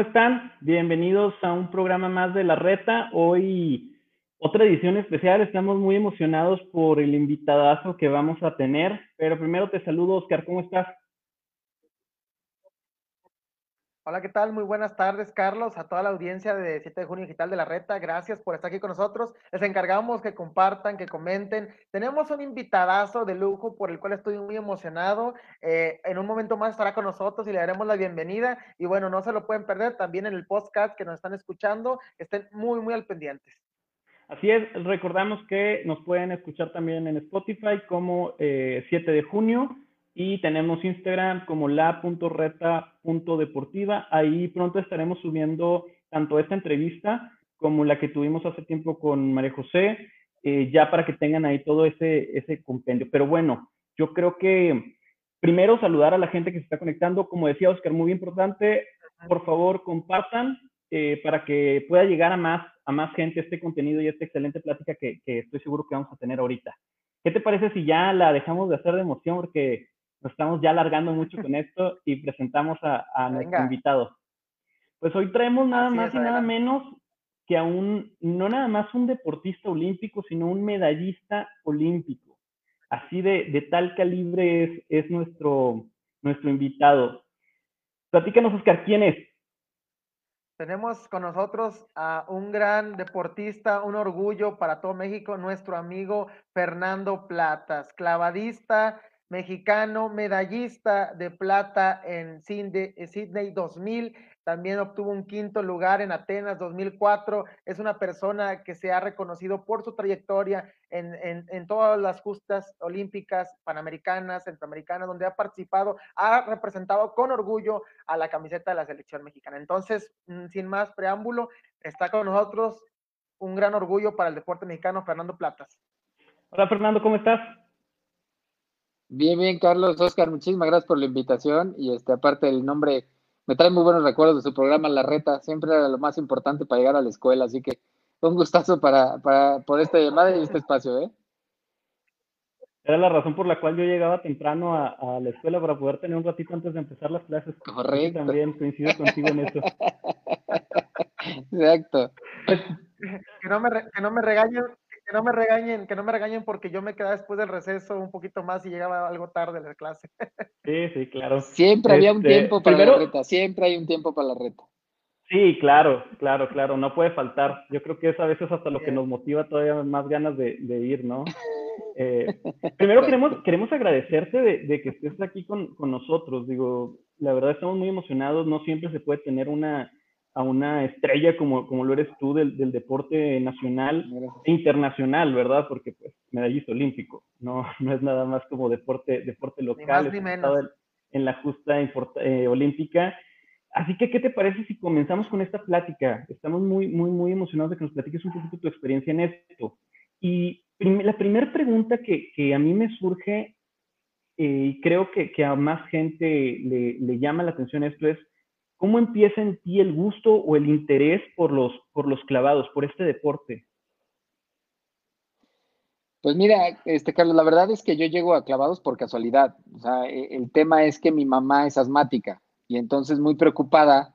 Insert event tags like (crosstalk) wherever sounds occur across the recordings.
¿cómo están? Bienvenidos a un programa más de La Reta. Hoy otra edición especial. Estamos muy emocionados por el invitadazo que vamos a tener. Pero primero te saludo, Oscar. ¿Cómo estás? Hola, ¿qué tal? Muy buenas tardes, Carlos, a toda la audiencia de 7 de junio digital de la Reta. Gracias por estar aquí con nosotros. Les encargamos que compartan, que comenten. Tenemos un invitadazo de lujo por el cual estoy muy emocionado. Eh, en un momento más estará con nosotros y le daremos la bienvenida. Y bueno, no se lo pueden perder también en el podcast que nos están escuchando. Estén muy, muy al pendientes. Así es, recordamos que nos pueden escuchar también en Spotify como eh, 7 de junio y tenemos Instagram como la.reta.deportiva. Ahí pronto estaremos subiendo tanto esta entrevista como la que tuvimos hace tiempo con María José, eh, ya para que tengan ahí todo ese, ese compendio. Pero bueno, yo creo que primero saludar a la gente que se está conectando. Como decía Oscar, muy importante, por favor compartan eh, para que pueda llegar a más, a más gente este contenido y esta excelente plática que, que estoy seguro que vamos a tener ahorita. ¿Qué te parece si ya la dejamos de hacer de emoción? Porque nos estamos ya alargando mucho con (laughs) esto y presentamos a, nuestro invitado. Pues hoy traemos nada más y nada menos que a un, no nada más un deportista olímpico, sino un medallista olímpico. Así de, de tal calibre es, es nuestro, nuestro invitado. Platícanos, Oscar, ¿quién es? Tenemos con nosotros a un gran deportista, un orgullo para todo México, nuestro amigo Fernando Platas, clavadista, mexicano, medallista de plata en Sydney 2000, también obtuvo un quinto lugar en Atenas 2004, es una persona que se ha reconocido por su trayectoria en, todas las justas olímpicas, panamericanas, centroamericanas, donde ha participado, ha representado con orgullo a la camiseta de la selección mexicana. Entonces, mm, sin más preámbulo, está con nosotros un gran orgullo para el deporte mexicano, Fernando Platas. Hola Fernando, ¿cómo estás? Bien, bien, Carlos, Oscar, muchísimas gracias por la invitación y este, aparte del nombre, me trae muy buenos recuerdos de su programa La Reta, siempre era lo más importante para llegar a la escuela, así que un gustazo para, para por esta llamada y este espacio, ¿eh? Era la razón por la cual yo llegaba temprano a, la escuela para poder tener un ratito antes de empezar las clases. Correcto. También coincido contigo en eso. (laughs) Exacto. Que no me, que no me regañen, que no me regañen, que no me regañen porque yo me quedaba después del receso un poquito más y llegaba algo tarde a la clase. (laughs) Sí, sí, claro. Siempre había un este, tiempo para la reta, siempre hay un tiempo para la reta. Sí, claro, claro, claro, no puede faltar. Yo creo que es a veces hasta lo que nos motiva todavía más ganas de, ir, ¿no? (laughs) Eh, primero queremos, queremos agradecerte de, de que estés aquí con, con, nosotros. Digo, la verdad estamos muy emocionados, no siempre se puede tener una, a una estrella como, como lo eres tú del, del deporte nacional e internacional, ¿verdad? Porque pues medallista olímpico, no, (laughs) no es nada más como deporte, deporte local, ni menos. en la justa eh, olímpica. Así que, ¿qué te parece si comenzamos con esta plática? Estamos muy, muy, muy emocionados de que nos platiques un poquito tu experiencia en esto. Y la primera pregunta que, que, a mí me surge, eh, y creo que, que, a más gente le, le llama la atención esto, es ¿Cómo empieza en ti el gusto o el interés por los, por los clavados, por este deporte? Pues mira, este Carlos, la verdad es que yo llego a clavados por casualidad. O sea, e, el tema es que mi mamá es asmática y entonces muy preocupada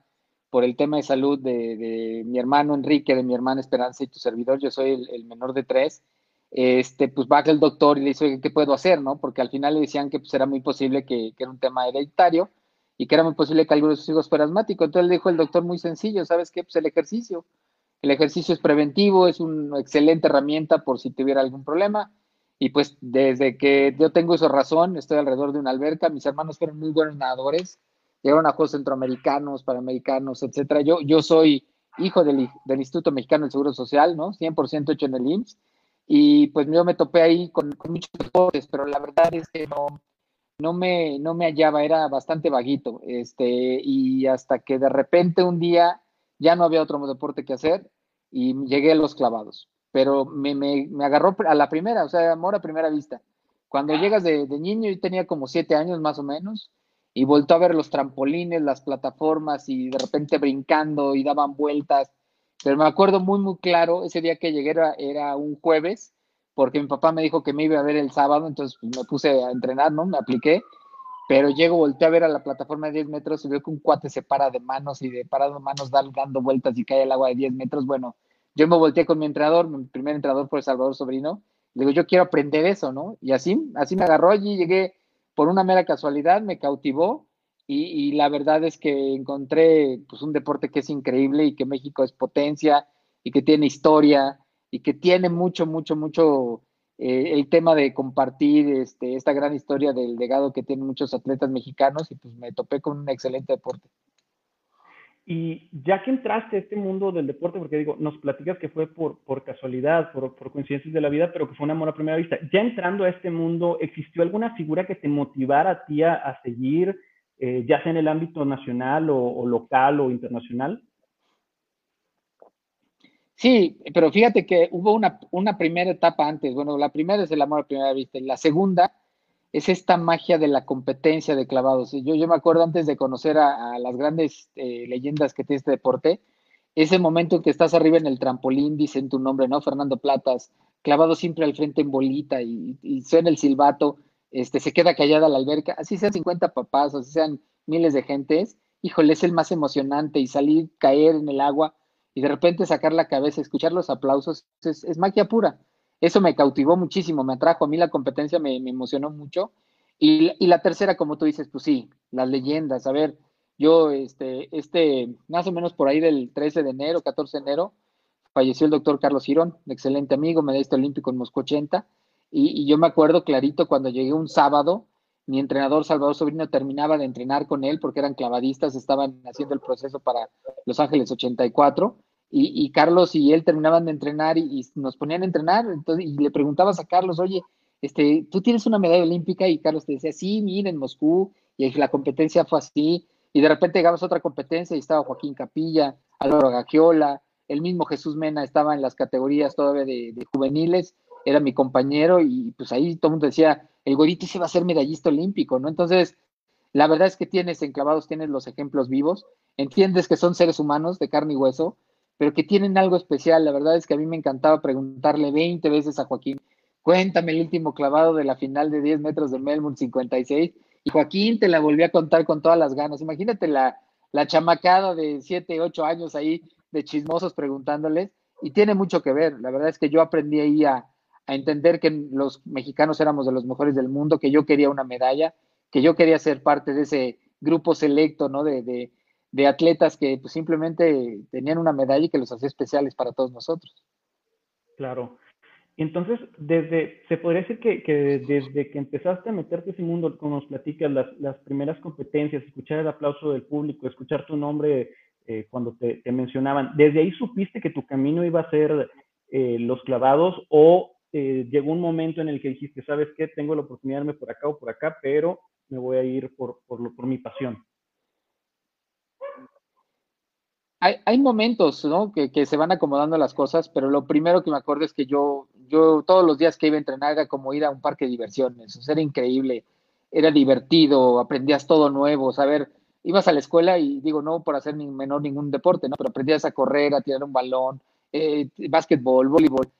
por el tema de salud de, mi hermano Enrique, de mi hermana Esperanza y tu servidor, yo soy el, menor de tres, este, pues va al doctor y le dice, ¿qué puedo hacer? ¿no? Porque al final le decían que pues, era muy posible que, que era un tema hereditario y que era muy posible que alguno de sus hijos fuera asmático. Entonces le dijo el doctor muy sencillo, ¿sabes qué? Pues el ejercicio. El ejercicio es preventivo, es una excelente herramienta por si tuviera algún problema. Y pues desde que yo tengo esa razón, estoy alrededor de una alberca, mis hermanos fueron muy buenos nadadores, llegaron a Juegos Centroamericanos, Panamericanos, etcétera. Yo, yo soy hijo del, del Instituto Mexicano del Seguro Social, ¿no? 100% hecho en el IMSS. Y pues yo me topé ahí con, con muchos deportes, pero la verdad es que no, no me, no me hallaba, era bastante vaguito, este, y hasta que de repente un día ya no había otro deporte que hacer y llegué a los clavados, pero me, me, me agarró a la primera, o sea, amor a primera vista. Cuando llegas de, niño, yo tenía como siete años más o menos, y volto a ver los trampolines, las plataformas, y de repente brincando y daban vueltas, pero me acuerdo muy, muy claro, ese día que llegué era, era un jueves, porque mi papá me dijo que me iba a ver el sábado, entonces pues, me puse a entrenar, ¿no? Me apliqué. pero llego, volteo a ver a la plataforma de 10 metros y veo que un cuate se para de manos y de parado de manos dando vueltas y cae el agua de 10 metros. Bueno, yo me volteé con mi entrenador, mi primer entrenador fue Salvador Sobrino, digo, yo quiero aprender eso, ¿no? Y así, así me agarró allí, llegué por una mera casualidad, me cautivó y, la verdad es que encontré pues, un deporte que es increíble y que México es potencia y que tiene historia y que tiene mucho, mucho, mucho eh, el tema de compartir este, esta gran historia del legado que tienen muchos atletas mexicanos y pues me topé con un excelente deporte. Y ya que entraste a este mundo del deporte, porque digo, nos platicas que fue por, por casualidad, por, por, coincidencias de la vida, pero que fue un amor a primera vista. Ya entrando a este mundo, ¿existió alguna figura que te motivara a ti a, seguir, eh, ya sea en el ámbito nacional o, local o internacional? Sí, pero fíjate que hubo una, una primera etapa antes. Bueno, la primera es el amor a primera vista. Y la segunda es esta magia de la competencia de clavados. Yo, yo me acuerdo antes de conocer a, las grandes eh, leyendas que tiene este deporte, ese momento en que estás arriba en el trampolín, dicen tu nombre, ¿no? Fernando Platas, clavado siempre al frente en bolita y, suena el silbato, este, se queda callada la alberca, así sean 50 papás, así sean miles de gentes, híjole, es el más emocionante y salir, caer en el agua y de repente sacar la cabeza, escuchar los aplausos, es magia pura eso me cautivó muchísimo, me atrajo. A mí la competencia me, emocionó mucho. Y, la tercera, como tú dices, pues sí, las leyendas. A ver, yo, este, este, más o menos por ahí del 13 de enero, 14 de enero, falleció el doctor Carlos Girón, excelente amigo, medallista olímpico en Moscú 80. Y, y, yo me acuerdo clarito cuando llegué un sábado, mi entrenador Salvador Sobrino terminaba de entrenar con él porque eran clavadistas, estaban haciendo el proceso para Los Ángeles 84 y, Carlos y él terminaban de entrenar y, nos ponían a entrenar, entonces, y le preguntabas a Carlos, oye, este, tú tienes una medalla olímpica y Carlos te decía, sí, mira, en Moscú, y la competencia fue así, y de repente llegabas a otra competencia y estaba Joaquín Capilla, Álvaro Gagiola, el mismo Jesús Mena estaba en las categorías todavía de, juveniles, era mi compañero y pues ahí todo el mundo decía, el güerito se va a ser medallista olímpico, ¿no? Entonces, la verdad es que tienes enclavados, tienes los ejemplos vivos, entiendes que son seres humanos de carne y hueso, pero que tienen algo especial. La verdad es que a mí me encantaba preguntarle 20 veces a Joaquín, cuéntame el último clavado de la final de 10 metros de Melbourne 56. Y Joaquín te la volví a contar con todas las ganas. Imagínate la, la chamacada de 7, 8 años ahí de chismosos preguntándoles. Y tiene mucho que ver. La verdad es que yo aprendí ahí a, a entender que los mexicanos éramos de los mejores del mundo, que yo quería una medalla, que yo quería ser parte de ese grupo selecto, ¿no? De, de, de atletas que pues, simplemente tenían una medalla y que los hacía especiales para todos nosotros. Claro. Entonces, desde, se podría decir que, desde que empezaste a meterte ese mundo, como nos platicas, las, primeras competencias, escuchar el aplauso del público, escuchar tu nombre eh, cuando te, mencionaban, ¿desde ahí supiste que tu camino iba a ser eh, los clavados o eh, llegó un momento en el que dijiste, sabes qué, tengo la oportunidad de irme por acá o por acá, pero me voy a ir por, por, por mi pasión? hay, momentos, ¿no? Que, se van acomodando las cosas, pero lo primero que me acuerdo es que yo, yo todos los días que iba a entrenar era como ir a un parque de diversiones, era increíble, era divertido, aprendías todo nuevo, saber, ibas a la escuela y digo, no por hacer ni menor ningún deporte, ¿no? Pero aprendías a correr, a tirar un balón, eh, básquetbol, voleibol,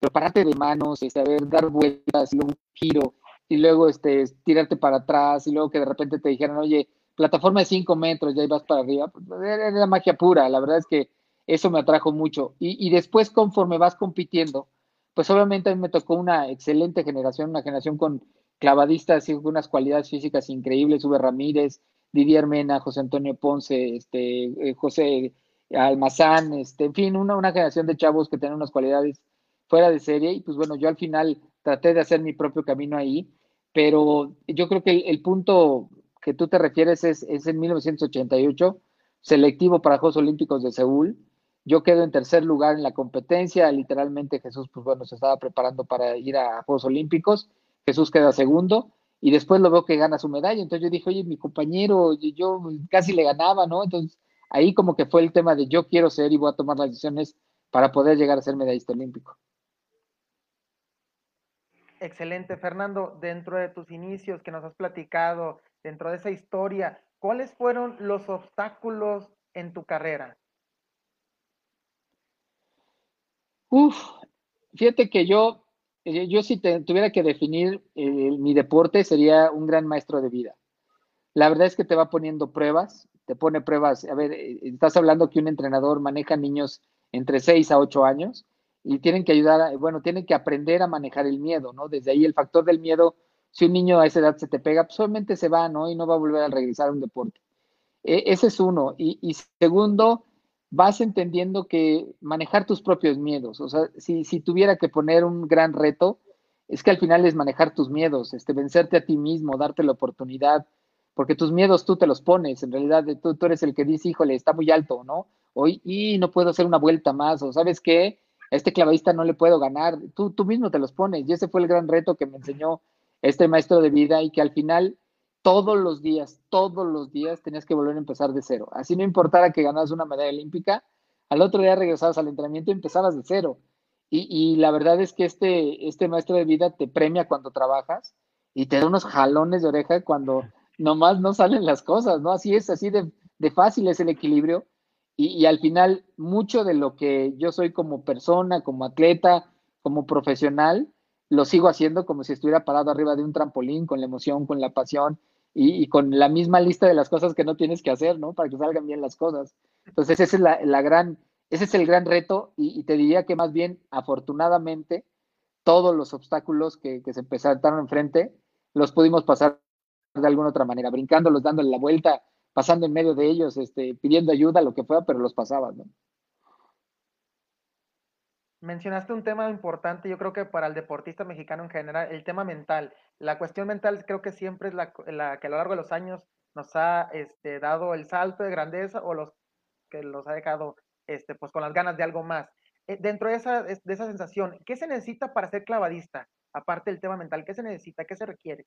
pero pararte de manos, este, saber dar vueltas y luego un giro, y luego este, tirarte para atrás, y luego que de repente te dijeran, oye, plataforma de 5 metros, ya ibas para arriba, pues, era magia pura, la verdad es que eso me atrajo mucho. Y, después, conforme vas compitiendo, pues obviamente a mí me tocó una excelente generación, una generación con clavadistas y unas cualidades físicas increíbles, Uber Ramírez, Didier Mena, José Antonio Ponce, este, eh, José Almazán, este, en fin, una, una generación de chavos que tienen unas cualidades fuera de serie. Y pues bueno, yo al final traté de hacer mi propio camino ahí, pero yo creo que el punto que tú te refieres es, es en 1988, selectivo para Juegos Olímpicos de Seúl. Yo quedo en tercer lugar en la competencia, literalmente Jesús, pues bueno, se estaba preparando para ir a Juegos Olímpicos, Jesús queda segundo, y después lo veo que gana su medalla, entonces yo dije, oye, mi compañero, yo casi le ganaba, ¿no? Entonces ahí como que fue el tema de yo quiero ser y voy a tomar las decisiones para poder llegar a ser medallista olímpico. Excelente, Fernando. Dentro de tus inicios que nos has platicado, dentro de esa historia, ¿cuáles fueron los obstáculos en tu carrera? Uf, fíjate que yo, eh, yo si tuviera que definir eh, mi deporte, sería un gran maestro de vida. la verdad es que te va poniendo pruebas, te pone pruebas. A ver, eh, estás hablando que un entrenador maneja niños entre 6 a 8 años y tienen que ayudar, bueno, tienen que aprender a manejar el miedo, ¿no? Desde ahí el factor del miedo, si un niño a esa edad se te pega, pues solamente se va, ¿no? Y no va a volver a regresar a un deporte. E, ese es uno. Y, y, segundo, vas entendiendo que manejar tus propios miedos, o sea, si, si tuviera que poner un gran reto, es que al final es manejar tus miedos, este, vencerte a ti mismo, darte la oportunidad, porque tus miedos tú te los pones, en realidad tú, tú eres el que dice, híjole, está muy alto, ¿no? Hoy, y no puedo hacer una vuelta más, o sabes qué, a este clavadista no le puedo ganar, tú, tú mismo te los pones, y ese fue el gran reto que me enseñó este maestro de vida y que al final todos los días, todos los días tenías que volver a empezar de cero. Así no importara que ganas una medalla olímpica, al otro día regresabas al entrenamiento y empezabas de cero. Y, y, la verdad es que este, este maestro de vida te premia cuando trabajas y te da unos jalones de oreja cuando nomás no salen las cosas, ¿no? Así es, así de, de fácil es el equilibrio. Y, al final, mucho de lo que yo soy como persona, como atleta, como profesional, lo sigo haciendo como si estuviera parado arriba de un trampolín, con la emoción, con la pasión y, con la misma lista de las cosas que no tienes que hacer, ¿no? Para que salgan bien las cosas. Entonces, esa es la, la gran, ese es el gran reto y, te diría que más bien, afortunadamente, todos los obstáculos que, que se empezaron enfrente los pudimos pasar de alguna otra manera, brincándolos, dándole la vuelta, pasando en medio de ellos, este, pidiendo ayuda, lo que fuera, pero los pasabas, ¿no? Mencionaste un tema importante, yo creo que para el deportista mexicano en general, el tema mental. La cuestión mental creo que siempre es la, la que a lo largo de los años nos ha este, dado el salto de grandeza o los que los ha dejado este, pues, con las ganas de algo más. Eh, dentro de esa, de esa sensación, ¿qué se necesita para ser clavadista? Aparte del tema mental, ¿qué se necesita? ¿Qué se requiere?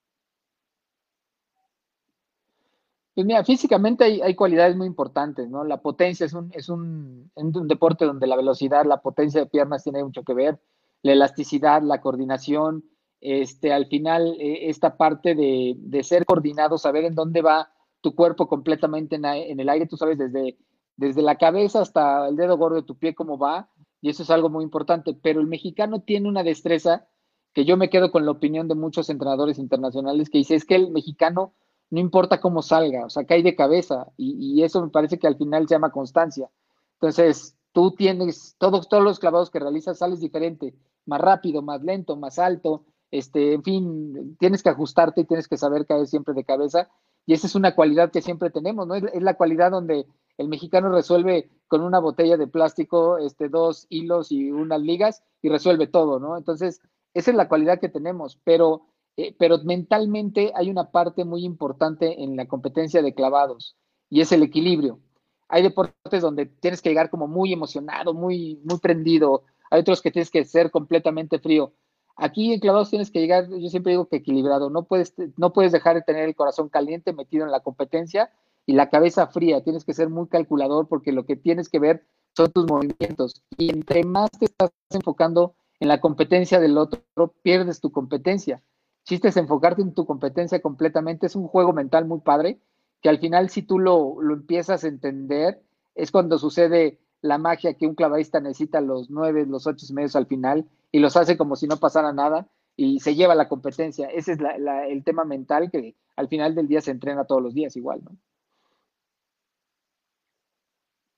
Pues mira, físicamente hay, hay, cualidades muy importantes, ¿no? La potencia es un, es un, un, deporte donde la velocidad, la potencia de piernas tiene mucho que ver, la elasticidad, la coordinación, este, al final eh, esta parte de, de, ser coordinado, saber en dónde va tu cuerpo completamente en, en, el aire, tú sabes desde, desde la cabeza hasta el dedo gordo de tu pie cómo va, y eso es algo muy importante, pero el mexicano tiene una destreza que yo me quedo con la opinión de muchos entrenadores internacionales que dice, es que el mexicano no importa cómo salga, o sea, cae de cabeza y, eso me parece que al final se llama constancia. Entonces, tú tienes todos, todos los clavados que realizas, sales diferente, más rápido, más lento, más alto, este, en fin, tienes que ajustarte y tienes que saber caer siempre de cabeza y esa es una cualidad que siempre tenemos, ¿no? Es, es la cualidad donde el mexicano resuelve con una botella de plástico, este, dos hilos y unas ligas y resuelve todo, ¿no? Entonces, esa es la cualidad que tenemos, pero eh, pero mentalmente hay una parte muy importante en la competencia de clavados y es el equilibrio. Hay deportes donde tienes que llegar como muy emocionado, muy, muy prendido. Hay otros que tienes que ser completamente frío. Aquí en clavados tienes que llegar, yo siempre digo que equilibrado. No puedes, no puedes dejar de tener el corazón caliente metido en la competencia y la cabeza fría. Tienes que ser muy calculador porque lo que tienes que ver son tus movimientos. Y entre más te estás enfocando en la competencia del otro, pierdes tu competencia chiste es enfocarte en tu competencia completamente, es un juego mental muy padre, que al final si tú lo, lo empiezas a entender, es cuando sucede la magia que un clavadista necesita los nueve, los ocho meses al final y los hace como si no pasara nada y se lleva la competencia. Ese es el tema mental que al final del día se entrena todos los días igual, ¿no?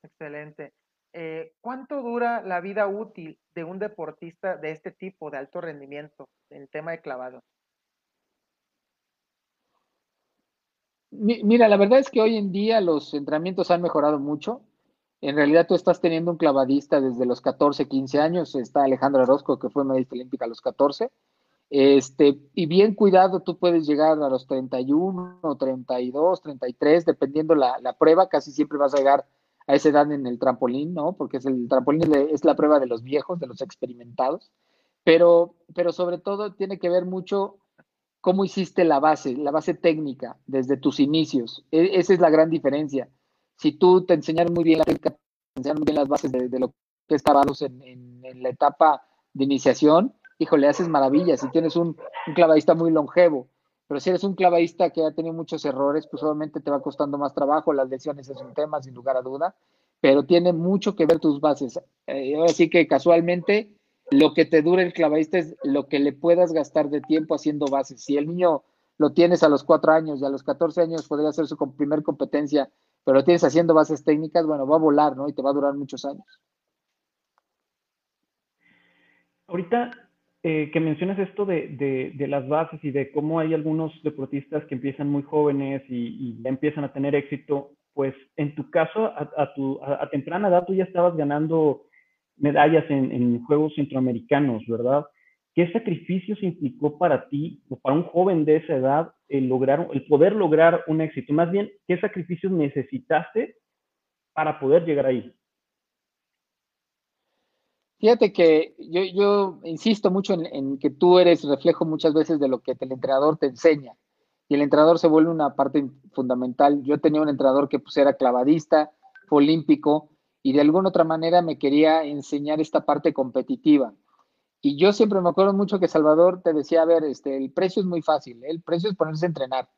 Excelente. Eh, ¿Cuánto dura la vida útil de un deportista de este tipo, de alto rendimiento, en tema de clavados? Mira, la verdad es que hoy en día los entrenamientos han mejorado mucho. En realidad tú estás teniendo un clavadista desde los 14, 15 años. Está Alejandro Orozco, que fue medallista olímpica a los 14. Este, y bien cuidado, tú puedes llegar a los 31, 32, 33, dependiendo la, la prueba. Casi siempre vas a llegar a esa edad en el trampolín, ¿no? Porque es el trampolín es la prueba de los viejos, de los experimentados. Pero, pero sobre todo tiene que ver mucho cómo hiciste la base, la base técnica desde tus inicios. E esa es la gran diferencia. Si tú te enseñaron muy bien la técnica, te enseñaron muy bien las bases de, de lo que estábamos en, en, la etapa de iniciación, híjole, haces maravillas. Si tienes un, un, clavadista muy longevo, pero si eres un clavadista que ha tenido muchos errores, pues obviamente te va costando más trabajo. Las lesiones es un tema, sin lugar a duda, pero tiene mucho que ver tus bases. Eh, así que casualmente lo que te dure el clavadista es lo que le puedas gastar de tiempo haciendo bases. Si el niño lo tienes a los cuatro años y a los 14 años podría ser su primer competencia, pero lo tienes haciendo bases técnicas, bueno, va a volar, ¿no? Y te va a durar muchos años. Ahorita eh, que mencionas esto de, las bases y de cómo hay algunos deportistas que empiezan muy jóvenes y, empiezan a tener éxito, pues en tu caso, a, tu, a, temprana edad tú ya estabas ganando medallas en, Juegos Centroamericanos, ¿verdad? ¿Qué sacrificios implicó para ti o para un joven de esa edad el, lograr, el poder lograr un éxito? Más bien, ¿qué sacrificios necesitaste para poder llegar ahí? Fíjate que yo, insisto mucho en, que tú eres reflejo muchas veces de lo que el entrenador te enseña y el entrenador se vuelve una parte fundamental. Yo tenía un entrenador que pues, era clavadista, olímpico y de alguna otra manera me quería enseñar esta parte competitiva. Y yo siempre me acuerdo mucho que Salvador te decía, a ver, este, el precio es muy fácil, ¿eh? el precio es ponerse a entrenar.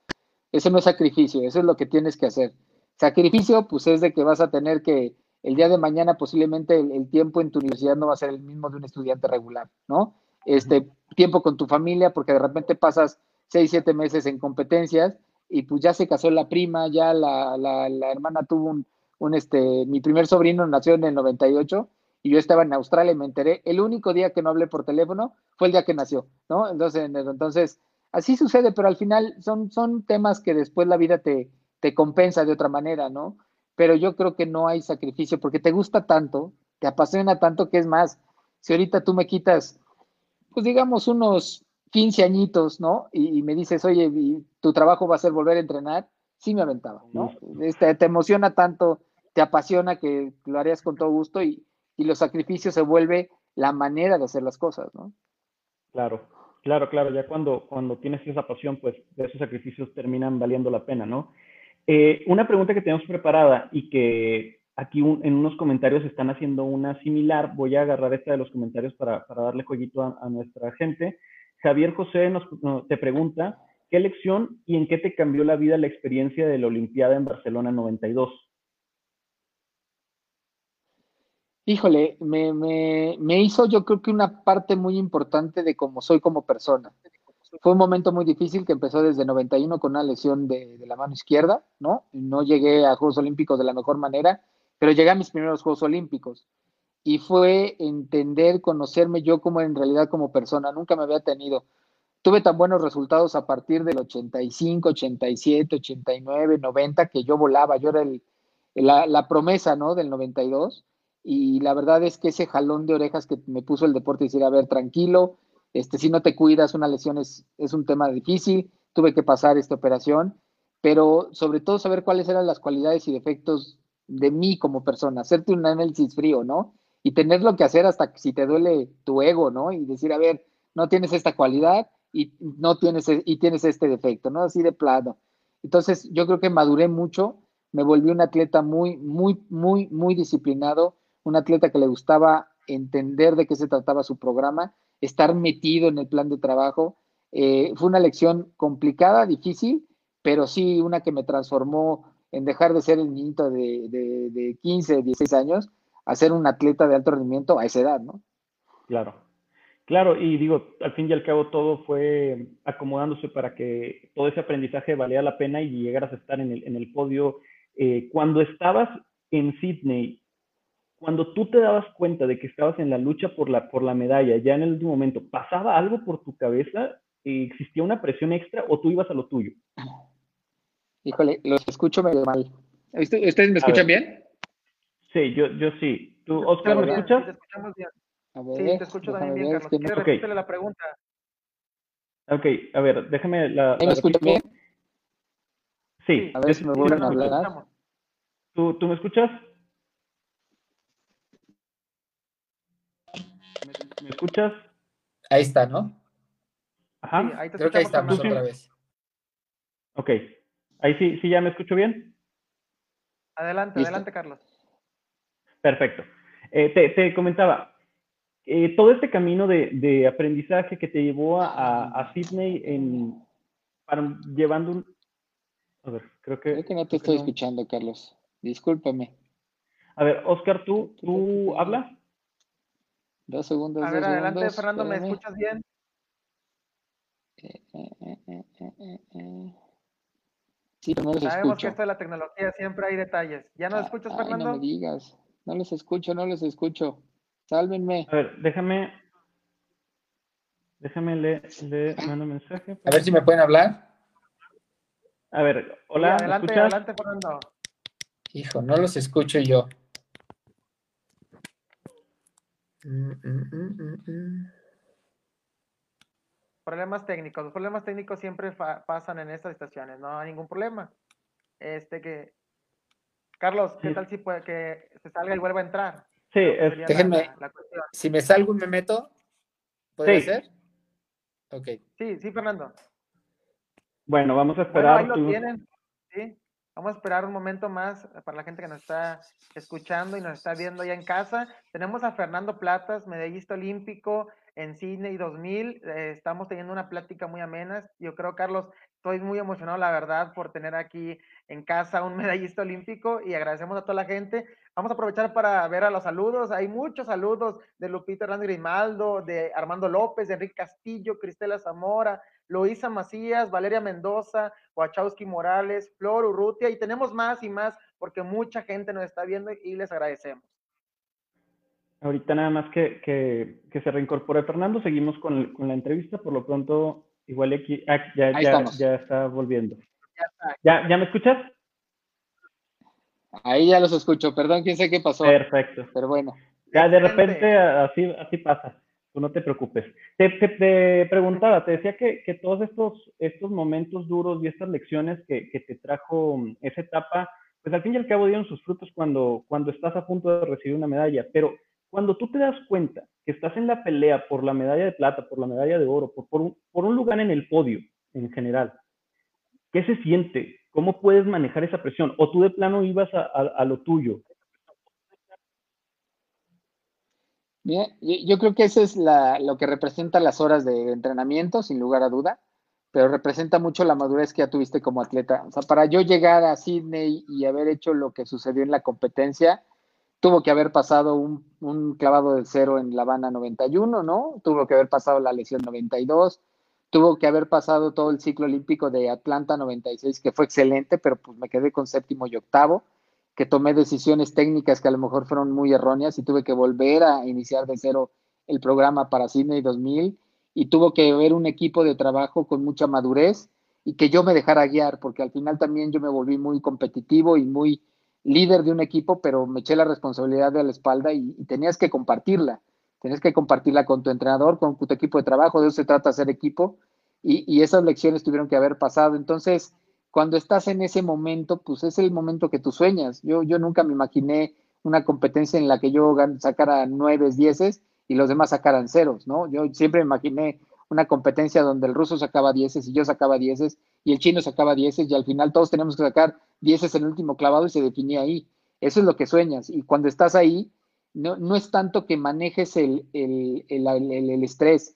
Eso no es sacrificio, eso es lo que tienes que hacer. Sacrificio, pues es de que vas a tener que, el día de mañana posiblemente el, tiempo en tu universidad no va a ser el mismo de un estudiante regular, ¿no? Este tiempo con tu familia, porque de repente pasas seis, siete meses en competencias y pues ya se casó la prima, ya la, la, la hermana tuvo un, un, este, mi primer sobrino nació en el 98 y yo estaba en Australia y me enteré, el único día que no hablé por teléfono fue el día que nació, ¿no? Entonces, entonces así sucede, pero al final son, son temas que después la vida te, te compensa de otra manera, ¿no? Pero yo creo que no hay sacrificio porque te gusta tanto, te apasiona tanto que es más, si ahorita tú me quitas, pues digamos unos 15 añitos, ¿no? Y, me dices, oye, tu trabajo va a ser volver a entrenar, sí me aventaba, ¿no? Este, te emociona tanto, te apasiona que lo harías con todo gusto y, y los sacrificios se vuelve la manera de hacer las cosas, ¿no? Claro, claro, claro. Ya cuando, cuando tienes esa pasión, pues esos sacrificios terminan valiendo la pena, ¿no? Eh, una pregunta que tenemos preparada y que aquí en unos comentarios están haciendo una similar, voy a agarrar esta de los comentarios para, para darle jueguito a, nuestra gente. Javier José nos, te pregunta, ¿qué lección y en qué te cambió la vida la experiencia de la Olimpiada en Barcelona 92? Híjole, me, me, me, hizo yo creo que una parte muy importante de cómo soy como persona. Fue un momento muy difícil que empezó desde 91 con una lesión de, de, la mano izquierda, ¿no? No llegué a Juegos Olímpicos de la mejor manera, pero llegué a mis primeros Juegos Olímpicos. Y fue entender, conocerme yo como en realidad como persona. Nunca me había tenido. Tuve tan buenos resultados a partir del 85, 87, 89, 90, que yo volaba. Yo era el, la, la promesa, ¿no? Del 92 y la verdad es que ese jalón de orejas que me puso el deporte, decir, a ver, tranquilo, este, si no te cuidas, una lesión es, es un tema difícil, tuve que pasar esta operación, pero sobre todo saber cuáles eran las cualidades y defectos de mí como persona, hacerte un análisis frío, ¿no? Y tenerlo que hacer hasta si te duele tu ego, ¿no? Y decir, a ver, no tienes esta cualidad y no tienes y tienes este defecto, ¿no? Así de plano. Entonces, yo creo que maduré mucho, me volví un atleta muy, muy, muy, muy disciplinado, un atleta que le gustaba entender de qué se trataba su programa, estar metido en el plan de trabajo. Eh, fue una lección complicada, difícil, pero sí una que me transformó en dejar de ser el niñito de, de, de 15, 16 años a ser un atleta de alto rendimiento a esa edad, ¿no? Claro, claro, y digo, al fin y al cabo todo fue acomodándose para que todo ese aprendizaje valiera la pena y llegaras a estar en el, en el podio. Eh, cuando estabas en Sydney, cuando tú te dabas cuenta de que estabas en la lucha por la, por la medalla, ya en el último momento, ¿pasaba algo por tu cabeza? ¿Existía una presión extra o tú ibas a lo tuyo? Híjole, los escucho medio mal. ¿Ustedes me escuchan bien? Sí, yo, yo sí. ¿Tú, Oscar, me escuchas? Sí, te escuchamos bien. A ver, sí, te escucho también bien, Carlos. ¿Quieres okay. la pregunta? Ok, a ver, déjame la... ¿Me escuchan bien? Sí. A ver si me vuelven a hablar. ¿Tú, ¿Tú me escuchas? ¿Me escuchas? Ahí está, ¿no? Ajá. ahí te Creo que ahí estamos otra vez. Ok. Ahí sí, sí ya me escucho bien. Adelante, adelante, Carlos. Perfecto. Eh, te, comentaba, eh, todo este camino de, aprendizaje que te llevó a, a Sydney en, para, llevando un... A ver, creo que... Creo que no te estoy escuchando, Carlos. Discúlpame. A ver, Oscar, ¿tú, tú hablas? Dos segundos. A ver, adelante, Fernando, ¿me escuchas bien? Sí, pero no los Sabemos que esto de la tecnología siempre hay detalles. ¿Ya nos escuchas, Ay, Fernando? no me digas. No los escucho, no los escucho. Sálvenme. A ver, déjame. Déjame le, le mando mensaje. A ver si me pueden hablar. A ver, Sí, hola, ¿me adelante, escuchas? adelante, Fernando. Hijo, no los escucho yo. Mm, mm, mm, mm, mm. Problemas técnicos. Los problemas técnicos siempre pasan en estas estaciones, no hay ningún problema. Este que. Carlos, ¿qué Sí. tal si puede que se salga y vuelva a entrar? Sí, es- Déjenme- la- la. Si me salgo y me meto, ¿puede Sí. ser? Ok. Sí, sí, Fernando. bueno, vamos a Bueno, esperar. ahí lo tienen. Sí. Vamos a esperar un momento más para la gente que nos está escuchando y nos está viendo ya en casa. Tenemos a Fernando Platas, medallista olímpico en Sydney 2000. Eh, estamos teniendo una plática muy amena. Yo creo, Carlos, estoy muy emocionado, la verdad, por tener aquí en casa un (laughs) medallista olímpico y agradecemos a toda la gente. Vamos a aprovechar para ver a los saludos. Hay muchos saludos de Lupita Hernández Grimaldo, de Armando López, de Enrique Castillo, Cristela Zamora, Luisa Macías, Valeria Mendoza, Wachowski Morales, Flor Urrutia, y tenemos más y más porque mucha gente nos está viendo y les agradecemos. Ahorita nada más que, que, que se reincorpore Fernando, seguimos con, con la entrevista, por lo pronto igual aquí, ah, ya, Ahí ya, estamos. ya está volviendo. Ya está. ¿Ya, ¿Ya me escuchas? Ahí ya los escucho. Perdón, quién sé qué pasó. Perfecto. Pero bueno. Ya de repente así, así pasa, tú no te preocupes. Te, te, te preguntaba, te decía que, todos estos, momentos duros y estas lecciones que, te trajo mm, esa etapa, pues al fin y al cabo dieron sus frutos cuando, estás a punto de recibir una medalla, pero cuando tú te das cuenta que estás en la pelea por la medalla de plata, por la medalla de oro, por, un, lugar en el podio en general, ¿qué se siente? ¿Cómo puedes manejar esa presión? ¿O tú de plano ibas a lo tuyo? Mira, yo, creo que eso es la, lo que representa las horas de entrenamiento, sin lugar a duda, pero representa mucho la madurez que ya tuviste como atleta. O sea, para yo llegar a Sydney y haber hecho lo que sucedió en la competencia, tuvo que haber pasado un, un clavado de cero en La Habana 91, ¿no? Tuvo que haber pasado la lesión 92, tuvo que haber pasado todo el ciclo olímpico de Atlanta 96, que fue excelente, pero pues me quedé con séptimo y octavo que tomé decisiones técnicas que a lo mejor fueron muy erróneas y tuve que volver a iniciar de cero el programa para Sydney 2000 y tuvo que haber un equipo de trabajo con mucha madurez y que yo me dejara guiar, porque al final también yo me volví muy competitivo y muy líder de un equipo, pero me eché la responsabilidad de la espalda y, y tenías que compartirla, tenías que compartirla con tu entrenador, con tu equipo de trabajo, de eso se trata hacer equipo y, y esas lecciones tuvieron que haber pasado. Entonces, cuando estás en ese momento, pues es el momento que tú sueñas. Yo, yo nunca me imaginé una competencia en la que yo sacara nueve, dieces y los demás sacaran ceros, ¿no? Yo siempre me imaginé una competencia donde el ruso sacaba dieces y yo sacaba dieces y el chino sacaba dieces y al final todos tenemos que sacar dieces en el último clavado y se definía ahí. Eso es lo que sueñas. Y cuando estás ahí, no, no es tanto que manejes el, el, el, el estrés,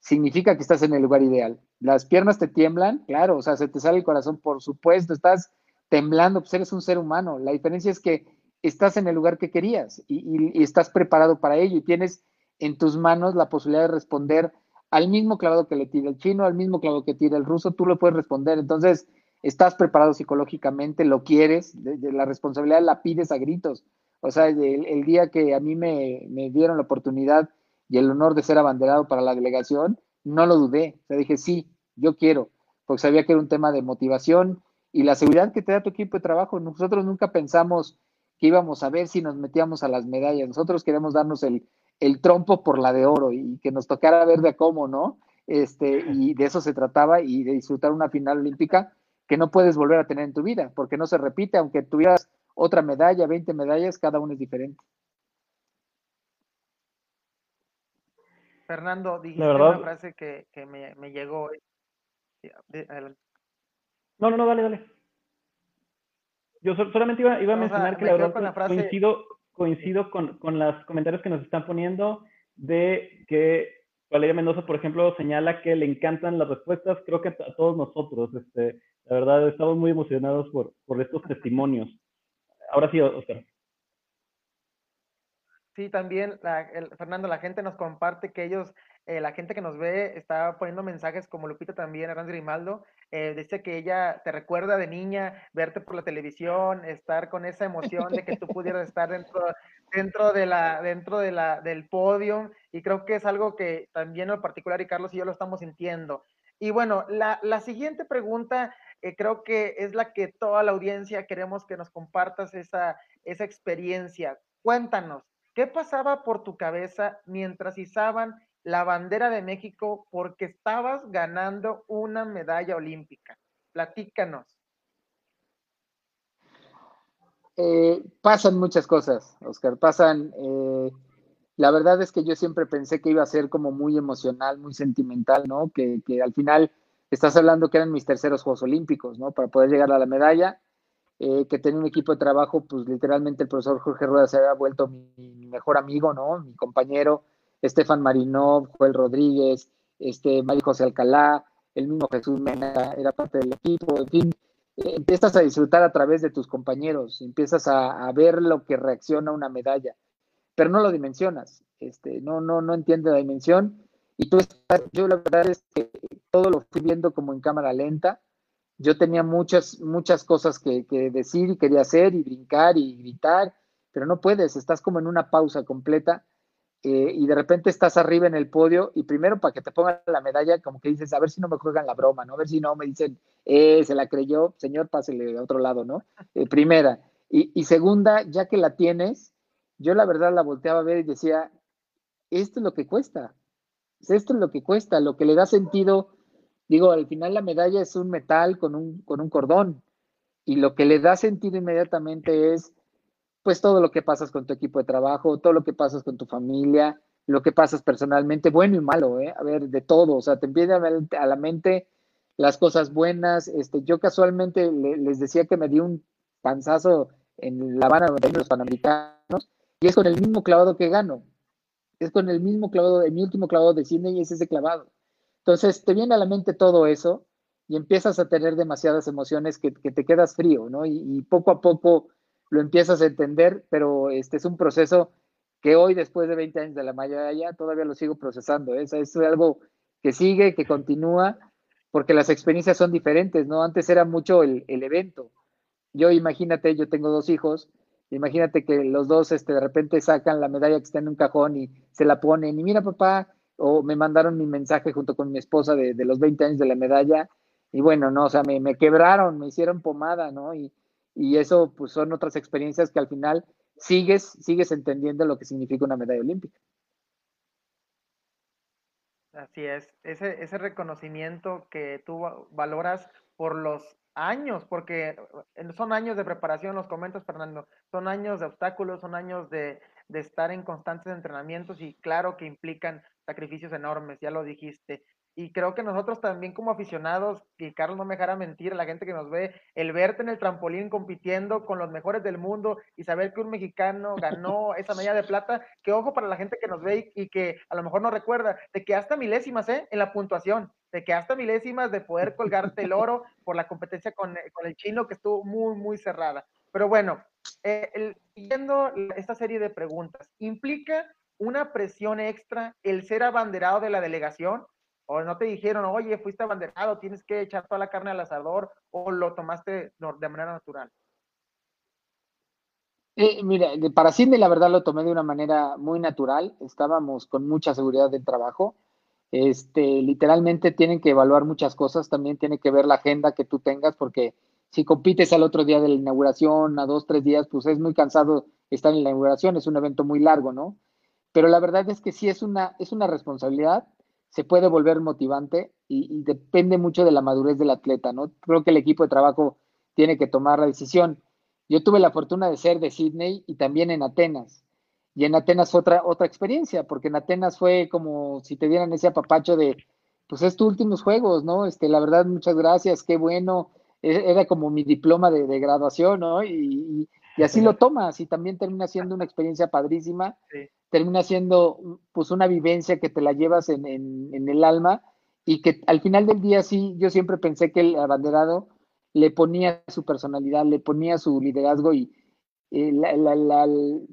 significa que estás en el lugar ideal. Las piernas te tiemblan, claro, o sea, se te sale el corazón, por supuesto, estás temblando, pues eres un ser humano. La diferencia es que estás en el lugar que querías y, estás preparado para ello y tienes en tus manos la posibilidad de responder al mismo clavado que le tira el chino, al mismo clavado que tira el ruso, tú lo puedes responder. Entonces, estás preparado psicológicamente, lo quieres, de la responsabilidad la pides a gritos. O sea, el, el día que a mí me, me dieron la oportunidad y el honor de ser abanderado para la delegación, no lo dudé. O sea, dije, sí, yo quiero, porque sabía que era un tema de motivación y la seguridad que te da tu equipo de trabajo. Nosotros nunca pensamos que íbamos a ver si nos metíamos a las medallas. Nosotros queremos darnos el, el trompo por la de oro y que nos tocara ver de cómo, ¿no? Este, y de eso se trataba y de disfrutar una final olímpica que no puedes volver a tener en tu vida, porque no se repite, aunque tuvieras otra medalla, 20 medallas, cada uno es diferente. Fernando, dijiste verdad, una frase que, que me, me, llegó. No, no, no, dale, dale. Yo solamente iba, iba a mencionar o sea, que la verdad la frase... coincido, coincido con, con los comentarios que nos están poniendo de que Valeria Mendoza, por ejemplo, señala que le encantan las respuestas. Creo que a todos nosotros, este, la verdad, estamos muy emocionados por, por estos (laughs) testimonios. Ahora sí, Oscar. Sí, también, Fernando, la gente nos comparte que ellos eh, la gente que nos ve está poniendo mensajes como Lupita también, Hernández Grimaldo, eh, dice que ella te recuerda de niña verte por la televisión, estar con esa emoción de que tú pudieras estar dentro, dentro, de la, dentro de la, del podio y creo que es algo que también en particular y Carlos y yo lo estamos sintiendo. Y bueno, la, la siguiente pregunta eh, creo que es la que toda la audiencia queremos que nos compartas esa, esa experiencia. Cuéntanos, ¿qué pasaba por tu cabeza mientras izaban la bandera de México porque estabas ganando una medalla olímpica? Platícanos. Eh, pasan muchas cosas, Oscar, pasan... Eh, la verdad es que yo siempre pensé que iba a ser como muy emocional, muy sentimental, ¿no? Que, que al final estás hablando que eran mis terceros Juegos Olímpicos, ¿no? Para poder llegar a la medalla, eh, que tenía un equipo de trabajo, pues literalmente el profesor Jorge Rueda se había vuelto mi, mejor amigo, ¿no? Mi compañero, Estefan Marinov, Joel Rodríguez, este, Mario José Alcalá, el mismo Jesús Mena era parte del equipo, en fin, eh, empiezas a disfrutar a través de tus compañeros, empiezas a, a, ver lo que reacciona una medalla, pero no lo dimensionas, este, no, no, no entiende la dimensión y tú estás, yo la verdad es que todo lo fui viendo como en cámara lenta. Yo tenía muchas, muchas cosas que, decir y quería hacer y brincar y gritar, pero no puedes, estás como en una pausa completa eh, y de repente estás arriba en el podio y primero para que te pongan la medalla, como que dices, a ver si no me juegan la broma, ¿no? A ver si no me dicen, eh, se la creyó, señor, pásele de otro lado, ¿no? Eh, primera. Y, y segunda, ya que la tienes, yo la verdad la volteaba a ver y decía, esto es lo que cuesta, esto es lo que cuesta, lo que le da sentido. Digo, al final la medalla es un metal con un, con un cordón y lo que le da sentido inmediatamente es pues todo lo que pasas con tu equipo de trabajo, todo lo que pasas con tu familia, lo que pasas personalmente, bueno y malo, ¿eh? A ver, de todo, o sea, te empieza a la mente las cosas buenas. Este, yo casualmente les decía que me di un panzazo en La Habana de los Panamericanos y es con el mismo clavado que gano es con el mismo clavado, mi último clavado de cine y es ese clavado. Entonces te viene a la mente todo eso y empiezas a tener demasiadas emociones que, te quedas frío, ¿no? Y, poco a poco lo empiezas a entender, pero este es un proceso que hoy, después de 20 años de la ya todavía lo sigo procesando. ¿eh? Es algo que sigue, que continúa, porque las experiencias son diferentes, ¿no? Antes era mucho el, el evento. Yo imagínate, yo tengo dos hijos, Imagínate que los dos este, de repente sacan la medalla que está en un cajón y se la ponen y mira papá, o me mandaron mi mensaje junto con mi esposa de, los 20 años de la medalla y bueno, no, o sea, me, quebraron, me hicieron pomada, ¿no? Y, y, eso pues son otras experiencias que al final sigues, sigues entendiendo lo que significa una medalla olímpica. Así es, ese, ese reconocimiento que tú valoras por los años, porque eh, son años de preparación, los comentas, Fernando, son años de obstáculos, son años de, de estar en constantes entrenamientos y claro que implican sacrificios enormes, ya lo dijiste. Y creo que nosotros también como aficionados, y Carlos no me dejará mentir, la gente que nos ve, el verte en el trampolín compitiendo con los mejores del mundo y saber que un mexicano ganó esa medalla de plata, que ojo para la gente que nos ve y, que a lo mejor no recuerda, de que hasta milésimas ¿eh? en la puntuación, de que hasta milésimas de poder colgarte el oro por la competencia con, con el chino que estuvo muy, muy cerrada. Pero bueno, eh, esta serie de preguntas, ¿implica una presión extra el ser abanderado de la delegación? o no te dijeron, oye, fuiste abanderado, tienes que echar toda la carne al asador, o lo tomaste de manera natural? Eh, mira, para Cindy la verdad lo tomé de una manera muy natural, estábamos con mucha seguridad del trabajo, este, literalmente tienen que evaluar muchas cosas, también tiene que ver la agenda que tú tengas, porque si compites al otro día de la inauguración, a dos, tres días, pues es muy cansado estar en la inauguración, es un evento muy largo, ¿no? Pero la verdad es que sí es una, es una responsabilidad, se puede volver motivante y, depende mucho de la madurez del atleta, ¿no? Creo que el equipo de trabajo tiene que tomar la decisión. Yo tuve la fortuna de ser de Sydney y también en Atenas. Y en Atenas otra, otra experiencia, porque en Atenas fue como si te dieran ese apapacho de, pues es tus últimos juegos, ¿no? Este, la verdad, muchas gracias, qué bueno. E, era como mi diploma de, graduación, ¿no? Y, y, así lo tomas y también termina siendo una experiencia padrísima. Sí termina siendo pues una vivencia que te la llevas en, el alma y que al final del día sí, yo siempre pensé que el abanderado le ponía su personalidad, le ponía su liderazgo y eh,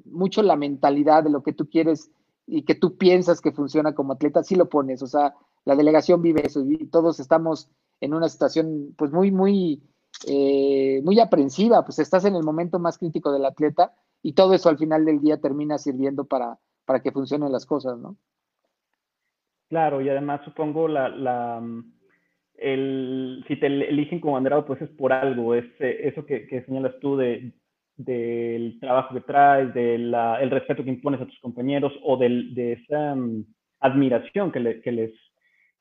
mucho la mentalidad de lo que tú quieres y que tú piensas que funciona como atleta, sí lo pones, o sea, la delegación vive eso y todos estamos en una situación pues muy, muy, eh, muy aprensiva, pues estás en el momento más crítico del atleta y todo eso al final del día termina sirviendo para, para que funcionen las cosas, ¿no? Claro, y además supongo la, la el, si te eligen como abanderado, pues es por algo, es eso que, que señalas tú de, del trabajo que traes, del el respeto que impones a tus compañeros o del, de esa um, admiración que, que, les,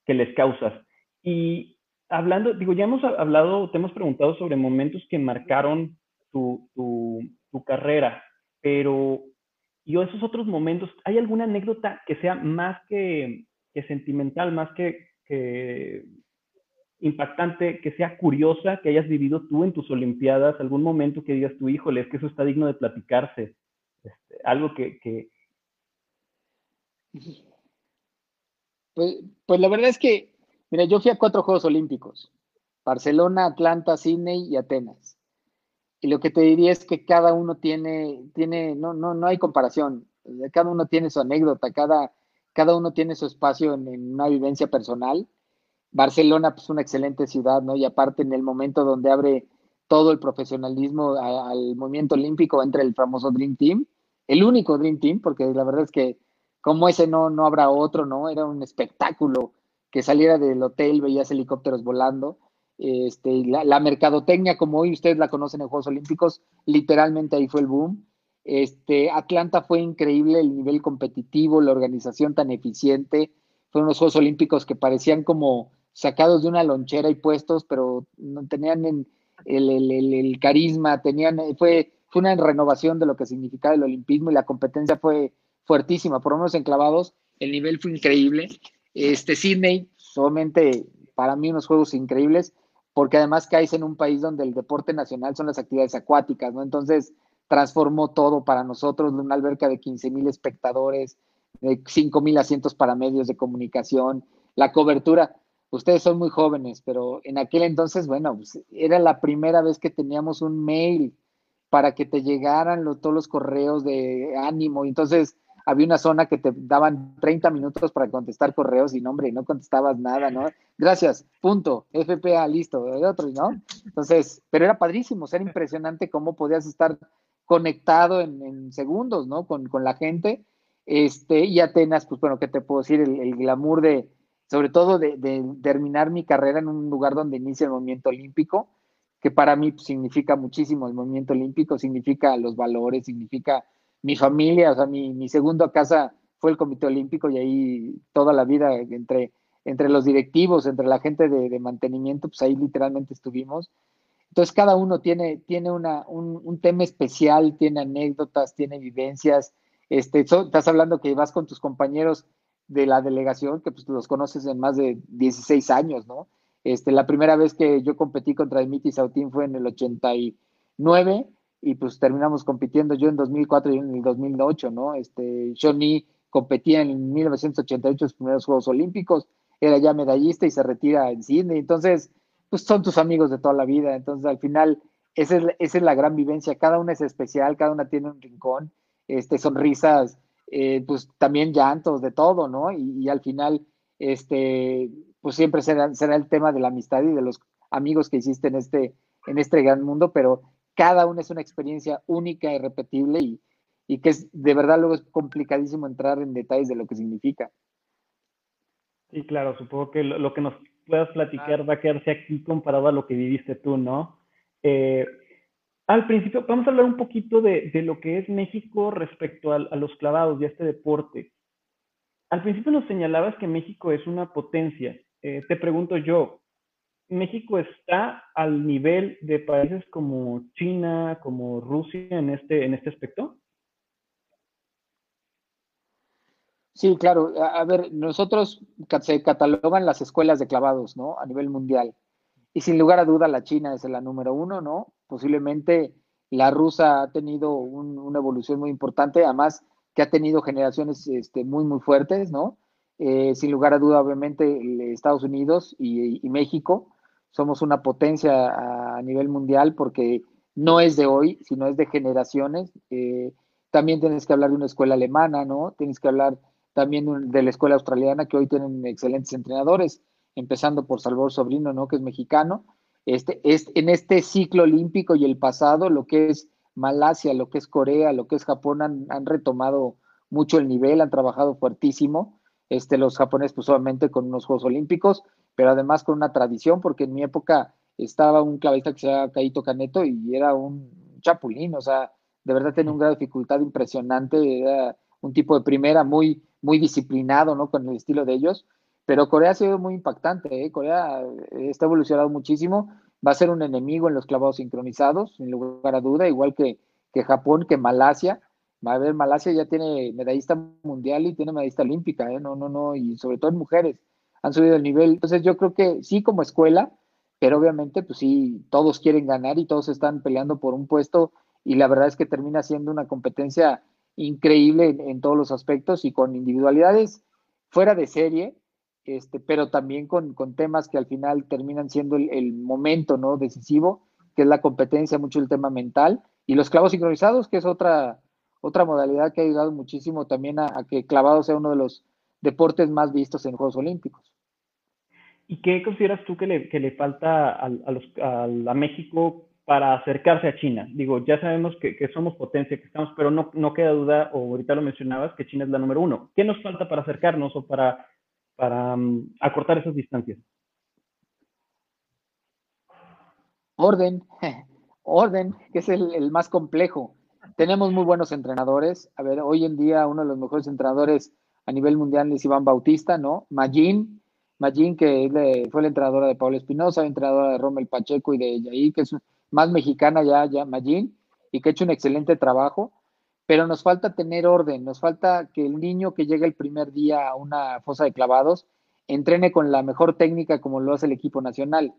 que les causas. Y hablando, digo, ya hemos hablado, te hemos preguntado sobre momentos que marcaron tu, tu, tu carrera, pero y esos otros momentos, ¿hay alguna anécdota que sea más que, que sentimental, más que, que impactante, que sea curiosa, que hayas vivido tú en tus Olimpiadas, algún momento que digas tu híjole, es que eso está digno de platicarse, este, algo que, que... Pues, pues, la verdad es que, mira, yo fui a cuatro Juegos Olímpicos, Barcelona, Atlanta, Sydney y Atenas. Y lo que te diría es que cada uno tiene, tiene, no, no, no hay comparación, cada uno tiene su anécdota, cada, cada uno tiene su espacio en, una vivencia personal Barcelona, pues una excelente ciudad, ¿no? Y aparte en el momento donde abre todo el profesionalismo al movimiento olímpico, entra el famoso Dream Team, el único Dream Team, porque la verdad es que como ese no, no habrá otro, ¿no? Era un espectáculo que saliera del hotel, veías helicópteros volando. Este, la, la, mercadotecnia, como hoy ustedes la conocen en Juegos Olímpicos, literalmente ahí fue el boom. Este, Atlanta fue increíble el nivel competitivo, la organización tan eficiente. Fueron los Juegos Olímpicos que parecían como sacados de una lonchera y puestos, pero no tenían el, el, carisma, tenían, fue, fue una renovación de lo que significaba el olimpismo y la competencia fue fuertísima, por lo menos en clavados, el nivel fue increíble. Este Sydney, solamente para mí unos juegos increíbles, porque además caes en un país donde el deporte nacional son las actividades acuáticas, ¿no? Entonces transformó todo para nosotros, una alberca de 15 mil espectadores, de 5 mil asientos para medios de comunicación, la cobertura ustedes son muy jóvenes, pero en aquel entonces, bueno, pues, era la primera vez que teníamos un mail para que te llegaran todos los correos de ánimo. Entonces, había una zona que te daban 30 minutos para contestar correos y, no, hombre, no contestabas nada, ¿no? Gracias, punto, FPA, listo, de otro, ¿no? Entonces, pero era padrísimo, era impresionante cómo podías estar conectado en, segundos, ¿no? Con, la gente. Este, y Atenas, pues bueno, ¿qué te puedo decir? el glamour de, sobre todo de, terminar mi carrera en un lugar donde inicia el movimiento olímpico, que para mí pues, significa muchísimo el movimiento olímpico, significa los valores, significa mi familia, o sea, mi, mi segunda casa fue el Comité Olímpico y ahí toda la vida entre, entre los directivos, entre la gente de, mantenimiento, pues ahí literalmente estuvimos. Entonces cada uno tiene, tiene una, un, un, tema especial, tiene anécdotas, tiene vivencias. Este, estás hablando que vas con tus compañeros de la delegación, que pues los conoces en más de 16 años, ¿no? Este, la primera vez que yo competí contra Dimitri Sautín fue en el 89 y pues terminamos compitiendo yo en 2004 y en el 2008, ¿no? Este, Johnny competía en 1988 los primeros Juegos Olímpicos, era ya medallista y se retira en Sydney, entonces, pues son tus amigos de toda la vida, entonces al final esa es, esa es la gran vivencia, cada una es especial, cada una tiene un rincón, este, sonrisas, eh, pues también llantos, de todo, ¿no? Y, al final, este, pues siempre será, será, el tema de la amistad y de los amigos que hiciste en este, en este gran mundo, pero cada uno es una experiencia única, irrepetible y, y que es, de verdad luego es complicadísimo entrar en detalles de lo que significa. Sí, claro, supongo que lo, que nos puedas platicar va a quedarse aquí comparado a lo que viviste tú, ¿no? Eh, al principio, vamos a hablar un poquito de, lo que es México respecto a, los clavados y a este deporte. Al principio nos señalabas que México es una potencia. Eh, te pregunto yo, ¿México está al nivel de países como China, como Rusia en este, en este aspecto? Sí, claro. A, ver, nosotros se catalogan las escuelas de clavados, ¿no? A nivel mundial. Y sin lugar a duda la China es la número uno, ¿no? Posiblemente la rusa ha tenido una evolución muy importante, además que ha tenido generaciones este, muy, muy fuertes, ¿no? Eh, sin lugar a duda, obviamente, Estados Unidos y, México somos una potencia a, nivel mundial porque no es de hoy, sino es de generaciones. Eh, también tienes que hablar de una escuela alemana, ¿no? Tienes que hablar también de la escuela australiana, que hoy tienen excelentes entrenadores, empezando por Salvador Sobrino, ¿no? Que es mexicano. Este, es, en este ciclo olímpico y el pasado, lo que es Malasia, lo que es Corea, lo que es Japón, han, han retomado mucho el nivel, han trabajado fuertísimo. Este, los japoneses, pues obviamente con unos Juegos Olímpicos, pero además con una tradición, porque en mi época estaba un clavista que se llama Caito Caneto y era un chapulín, o sea, de verdad tenía un grado dificultad impresionante, era un tipo de primera muy, muy disciplinado, ¿no? Con el estilo de ellos, pero Corea ha sido muy impactante, ¿eh? Corea eh, está evolucionado muchísimo, va a ser un enemigo en los clavados sincronizados, sin lugar a duda, igual que, que Japón, que Malasia, a ver, Malasia ya tiene medallista mundial y tiene medallista olímpica, ¿eh? No, no, no, y sobre todo en mujeres han subido el nivel. Entonces yo creo que sí como escuela, pero obviamente pues sí, todos quieren ganar y todos están peleando por un puesto y la verdad es que termina siendo una competencia increíble en, todos los aspectos y con individualidades fuera de serie, este, pero también con, con temas que al final terminan siendo el, momento ¿no? decisivo, que es la competencia, mucho el tema mental, y los clavos sincronizados, que es otra, otra modalidad que ha ayudado muchísimo también a, que clavado sea uno de los deportes más vistos en Juegos Olímpicos. ¿Y qué consideras tú que le, que le falta a, a, los, a México para acercarse a China. Digo, ya sabemos que, somos potencia, que estamos, pero no, no queda duda, o ahorita lo mencionabas, que China es la número uno. ¿Qué nos falta para acercarnos o para, para mm, acortar esas distancias? Orden, (laughs) orden, que es el, más complejo. Tenemos muy buenos entrenadores. A ver, hoy en día uno de los mejores entrenadores a nivel mundial es Iván Bautista, ¿no? Magin, Magin, que fue la entrenadora de Pablo Espinosa, entrenadora de Rommel Pacheco y de Yair, que es más mexicana ya, ya Magin, y que ha hecho un excelente trabajo, pero nos falta tener orden, nos falta que el niño que llega el primer día a una fosa de clavados entrene con la mejor técnica como lo hace el equipo nacional,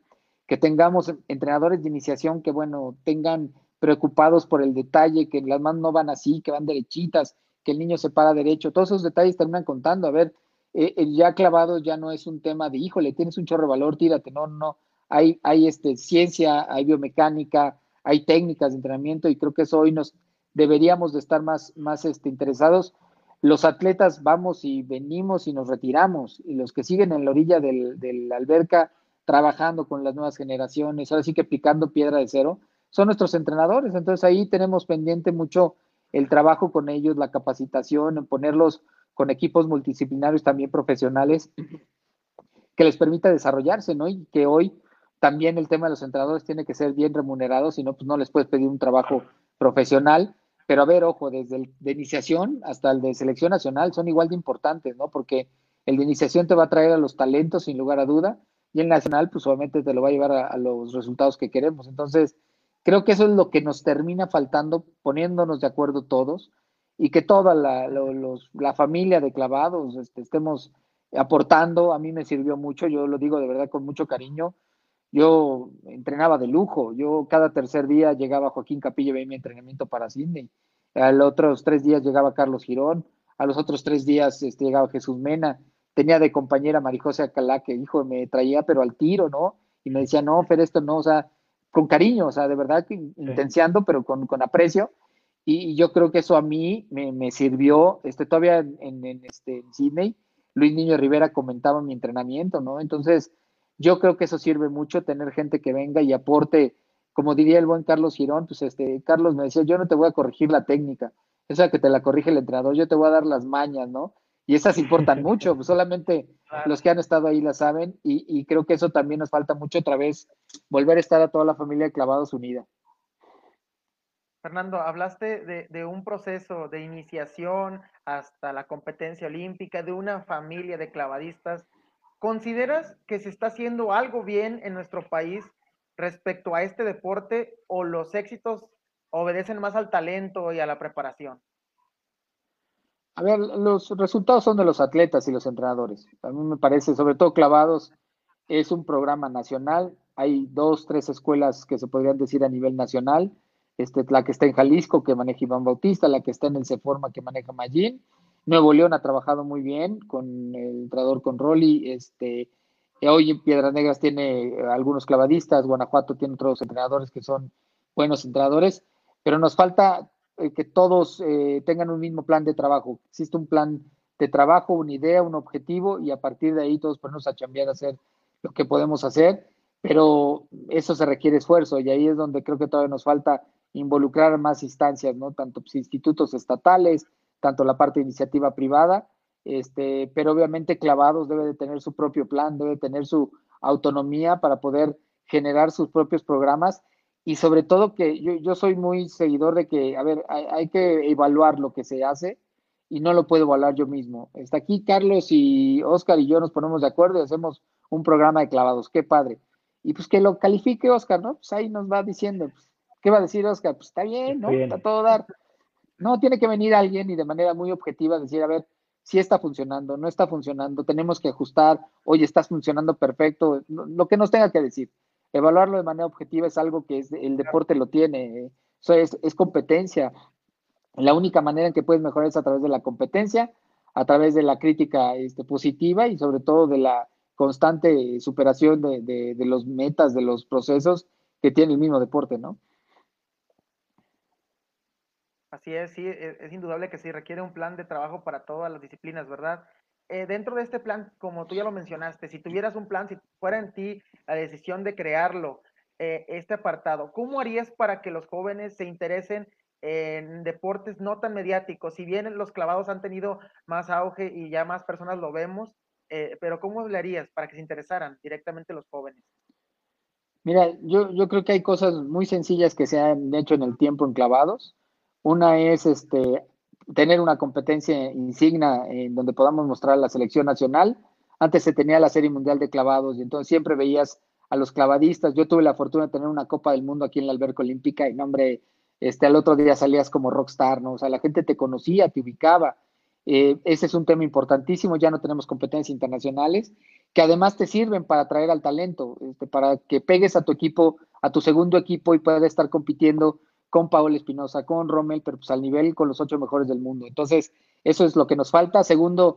que tengamos entrenadores de iniciación que, bueno, tengan preocupados por el detalle, que las manos no van así, que van derechitas, que el niño se para derecho, todos esos detalles terminan contando, a ver, eh, ya clavados ya no es un tema de, híjole, tienes un chorro de valor, tírate, no, no, hay, hay este, ciencia, hay biomecánica, hay técnicas de entrenamiento y creo que eso hoy nos deberíamos de estar más, más este, interesados. Los atletas vamos y venimos y nos retiramos y los que siguen en la orilla de la alberca trabajando con las nuevas generaciones, ahora sí que picando piedra de cero, son nuestros entrenadores. Entonces ahí tenemos pendiente mucho el trabajo con ellos, la capacitación, en ponerlos con equipos multidisciplinarios también profesionales que les permita desarrollarse, ¿no? Y que hoy también el tema de los entrenadores tiene que ser bien remunerado, si no, pues no les puedes pedir un trabajo profesional. Pero a ver, ojo, desde el de iniciación hasta el de selección nacional son igual de importantes, ¿no? Porque el de iniciación te va a traer a los talentos sin lugar a duda y el nacional pues obviamente te lo va a llevar a, los resultados que queremos. Entonces, creo que eso es lo que nos termina faltando, poniéndonos de acuerdo todos y que toda la, la familia de clavados este, estemos aportando. A mí me sirvió mucho, yo lo digo de verdad con mucho cariño yo entrenaba de lujo. Yo cada tercer día llegaba Joaquín Capilla y mi entrenamiento para Sydney. A los otros tres días llegaba Carlos Girón. A los otros tres días este, llegaba Jesús Mena. Tenía de compañera Marijose Acalá, que hijo me traía, pero al tiro, ¿no? Y me decía, no, Fer, esto no, o sea, con cariño, o sea, de verdad que intenciando, pero con, con aprecio. Y, yo creo que eso a mí me, me sirvió, este, todavía en, en, este, en Sydney, Luis Niño Rivera comentaba mi entrenamiento, ¿no? Entonces, yo creo que eso sirve mucho, tener gente que venga y aporte, como diría el buen Carlos Girón, pues este, Carlos me decía, yo no te voy a corregir la técnica, esa que te la corrige el entrenador, yo te voy a dar las mañas, ¿no? Y esas importan mucho, pues solamente los que han estado ahí la saben, y, creo que eso también nos falta mucho otra vez, volver a estar a toda la familia de clavados unida. Fernando, hablaste de, un proceso de iniciación hasta la competencia olímpica, de una familia de clavadistas ¿Consideras que se está haciendo algo bien en nuestro país respecto a este deporte o los éxitos obedecen más al talento y a la preparación? A ver, los resultados son de los atletas y los entrenadores. A mí me parece, sobre todo clavados, es un programa nacional. Hay dos, tres escuelas que se podrían decir a nivel nacional. Este, la que está en Jalisco, que maneja Iván Bautista, la que está en el Ceforma, que maneja Magín, Nuevo León ha trabajado muy bien con el entrenador con Rolly. Este, hoy en Piedras Negras tiene eh, algunos clavadistas, Guanajuato tiene otros entrenadores que son buenos entrenadores, pero nos falta eh, que todos eh, tengan un mismo plan de trabajo. Existe un plan de trabajo, una idea, un objetivo y a partir de ahí todos ponemos a chambear a hacer lo que podemos hacer, pero eso se requiere esfuerzo y ahí es donde creo que todavía nos falta involucrar más instancias, ¿no? Tanto pues, institutos estatales, tanto la parte de iniciativa privada, este, pero obviamente Clavados debe de tener su propio plan, debe tener su autonomía para poder generar sus propios programas y sobre todo que yo, yo soy muy seguidor de que, a ver, hay, hay, que evaluar lo que se hace y no lo puedo evaluar yo mismo. Está aquí Carlos y Oscar y yo nos ponemos de acuerdo y hacemos un programa de clavados, qué padre. Y pues que lo califique Oscar, ¿no? Pues ahí nos va diciendo, pues, ¿qué va a decir Oscar? Pues está bien, ¿no? Está todo dar. No, tiene que venir alguien y de manera muy objetiva decir, a ver, si está funcionando, no está funcionando, tenemos que ajustar, oye, estás funcionando perfecto, lo que nos tenga que decir. Evaluarlo de manera objetiva es algo que es, el deporte lo tiene, eso es, es competencia. La única manera en que puedes mejorar es a través de la competencia, a través de la crítica este, positiva y sobre todo de la constante superación de, de, de los metas, de los procesos que tiene el mismo deporte, ¿no? Así es, sí, es, es, indudable que sí requiere un plan de trabajo para todas las disciplinas, ¿verdad? Eh, dentro de este plan, como tú ya lo mencionaste, si tuvieras un plan, si fuera en ti la decisión de crearlo, eh, este apartado, ¿cómo harías para que los jóvenes se interesen en deportes no tan mediáticos? Si bien los clavados han tenido más auge y ya más personas lo vemos, eh, pero ¿cómo le harías para que se interesaran directamente los jóvenes? Mira, yo, yo creo que hay cosas muy sencillas que se han hecho en el tiempo en clavados una es este, tener una competencia insignia en donde podamos mostrar la selección nacional. Antes se tenía la Serie Mundial de Clavados y entonces siempre veías a los clavadistas. Yo tuve la fortuna de tener una Copa del Mundo aquí en la Alberca Olímpica y, no, hombre, este, al otro día salías como rockstar, ¿no? O sea, la gente te conocía, te ubicaba. Eh, ese es un tema importantísimo, ya no tenemos competencias internacionales, que además te sirven para atraer al talento, este, para que pegues a tu equipo, a tu segundo equipo y puedas estar compitiendo con Paola Espinosa, con Rommel, pero pues al nivel con los ocho mejores del mundo. Entonces, eso es lo que nos falta. Segundo,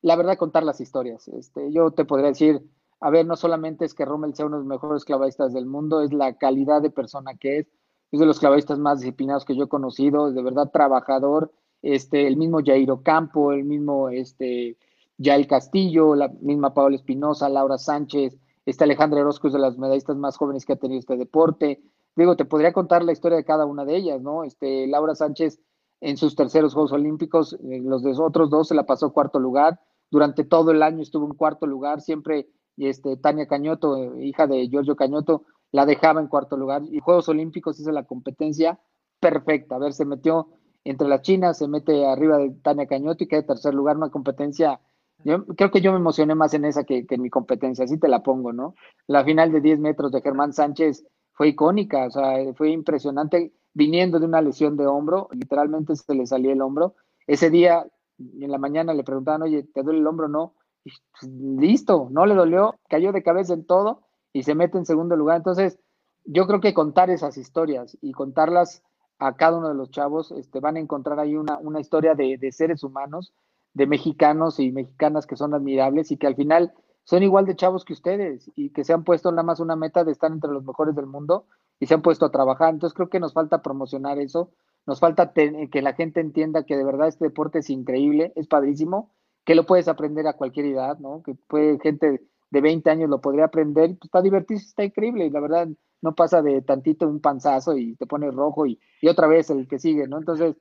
la verdad, contar las historias. Este, yo te podría decir, a ver, no solamente es que Rommel sea uno de los mejores clavadistas del mundo, es la calidad de persona que es, es de los clavadistas más disciplinados que yo he conocido, es de verdad trabajador, este, el mismo Jairo Campo, el mismo este, Yael Castillo, la misma Paola Espinosa, Laura Sánchez, este Alejandra Orozco es de las medallistas más jóvenes que ha tenido este deporte, digo, te podría contar la historia de cada una de ellas, ¿no? Este, Laura Sánchez en sus terceros Juegos Olímpicos, eh, los de otros dos se la pasó cuarto lugar, durante todo el año estuvo en cuarto lugar, siempre este, Tania Cañoto, hija de Giorgio Cañoto, la dejaba en cuarto lugar, y Juegos Olímpicos hizo la competencia perfecta, a ver, se metió entre las chinas, se mete arriba de Tania Cañoto y queda en tercer lugar, una competencia yo creo que yo me emocioné más en esa que, que, en mi competencia, así te la pongo, ¿no? La final de 10 metros de Germán Sánchez fue icónica, o sea, fue impresionante viniendo de una lesión de hombro, literalmente se le salía el hombro. Ese día, en la mañana le preguntaban, oye, ¿te duele el hombro? No. Y, pues, listo, no le dolió, cayó de cabeza en todo y se mete en segundo lugar. Entonces, yo creo que contar esas historias y contarlas a cada uno de los chavos, este, van a encontrar ahí una, una historia de, de seres humanos, de mexicanos y mexicanas que son admirables y que al final son igual de chavos que ustedes y que se han puesto nada más una meta de estar entre los mejores del mundo y se han puesto a trabajar. Entonces creo que nos falta promocionar eso, nos falta que la gente entienda que de verdad este deporte es increíble, es padrísimo, que lo puedes aprender a cualquier edad, ¿no? Que puede gente de 20 años lo podría aprender, pues para divertirse está increíble y la verdad no pasa de tantito un panzazo y te pones rojo y, y otra vez el que sigue, ¿no? Entonces,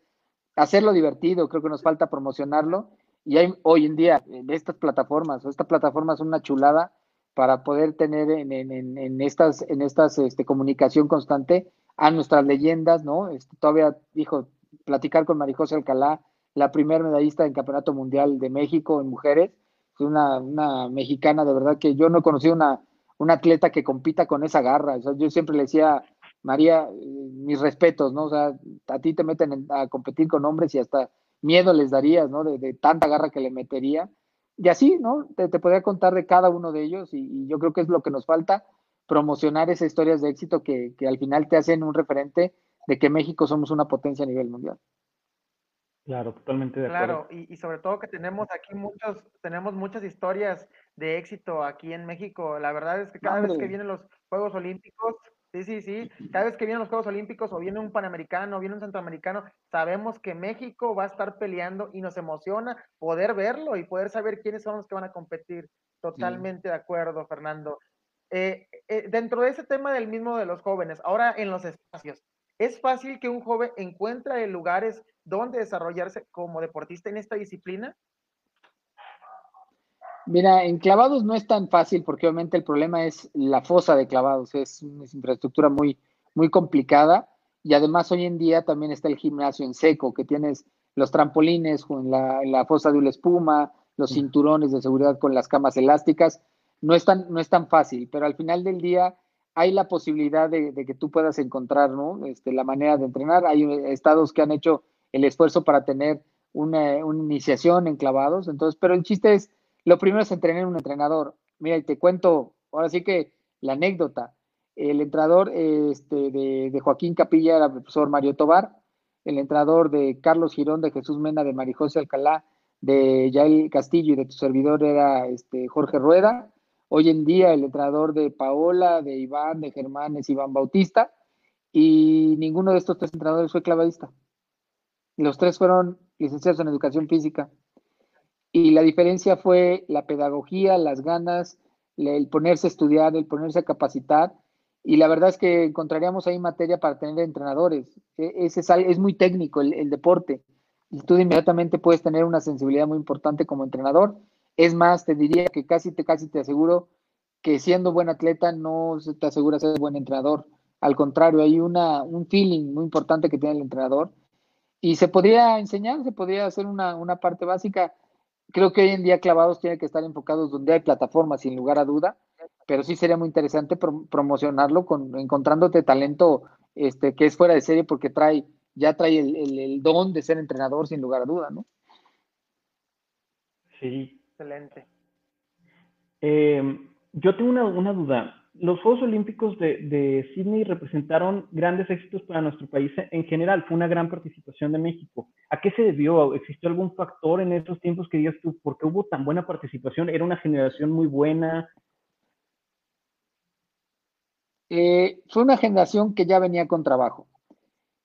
hacerlo divertido, creo que nos falta promocionarlo y hoy en día estas plataformas, esta plataforma es una chulada para poder tener en, en, estas, en estas este, comunicación constante a nuestras leyendas, ¿no? Este, todavía dijo, platicar con Marijose Alcalá, la primer medallista en Campeonato Mundial de México en mujeres, una, una mexicana de verdad que yo no he conocido una, una atleta que compita con esa garra. Yo siempre le decía, María, mis respetos, ¿no? O sea, a ti te meten a competir con hombres y hasta miedo les darías, ¿no? De, de, tanta garra que le metería. Y así, ¿no? Te, te podría contar de cada uno de ellos y, y, yo creo que es lo que nos falta, promocionar esas historias de éxito que, que al final te hacen un referente de que México somos una potencia a nivel mundial. Claro, totalmente de acuerdo. Claro, y, y, sobre todo que tenemos aquí muchos, tenemos muchas historias de éxito aquí en México. La verdad es que cada vez que vienen los Juegos Olímpicos, Sí, sí, sí. Cada vez que vienen los Juegos Olímpicos o viene un Panamericano o viene un Centroamericano, sabemos que México va a estar peleando y nos emociona poder verlo y poder saber quiénes son los que van a competir. Totalmente de acuerdo, Fernando. Eh, eh, dentro de ese tema del mismo de los jóvenes, ahora en los espacios, ¿es fácil que un joven encuentre lugares donde desarrollarse como deportista en esta disciplina? Mira, en clavados no es tan fácil porque obviamente el problema es la fosa de clavados, es una infraestructura muy, muy complicada y además hoy en día también está el gimnasio en seco, que tienes los trampolines en la, la fosa de una espuma, los cinturones de seguridad con las camas elásticas. No es tan, no es tan fácil, pero al final del día hay la posibilidad de, que tú puedas encontrar ¿no? este, la manera de entrenar. Hay estados que han hecho el esfuerzo para tener una, una iniciación en clavados, entonces, pero el chiste es lo primero es entrenar un entrenador. Mira, y te cuento, ahora sí que la anécdota. El entrenador este, de, Joaquín Capilla era el profesor Mario Tobar, el entrenador de Carlos Girón, de Jesús Mena, de Marijose Alcalá, de Yael Castillo y de tu servidor era este, Jorge Rueda. Hoy en día el entrenador de Paola, de Iván, de Germán es Iván Bautista. Y ninguno de estos tres entrenadores fue clavadista. Los tres fueron licenciados en educación física. Y la diferencia fue la pedagogía, las ganas, el ponerse a estudiar, el ponerse a capacitar. Y la verdad es que encontraríamos ahí materia para tener entrenadores. E, es, es muy técnico el, deporte. Y tú inmediatamente puedes tener una sensibilidad muy importante como entrenador. Es más, te diría que casi te, casi te aseguro que siendo buen atleta no se te asegura ser buen entrenador. Al contrario, hay una, un feeling muy importante que tiene el entrenador. Y se podría enseñar, se podría hacer una, una parte básica creo que hoy en día clavados tiene que estar enfocados donde hay plataformas, sin lugar a duda, pero sí sería muy interesante promocionarlo con encontrándote talento este, que es fuera de serie porque trae, ya trae el, don de ser entrenador, sin lugar a duda, ¿no? Sí. Excelente. Eh, yo tengo una duda los Juegos Olímpicos de, de, Sydney representaron grandes éxitos para nuestro país en general. Fue una gran participación de México. ¿A qué se debió? ¿Existió algún factor en esos tiempos que digas tú, por qué hubo tan buena participación? ¿Era una generación muy buena? Eh, fue una generación que ya venía con trabajo.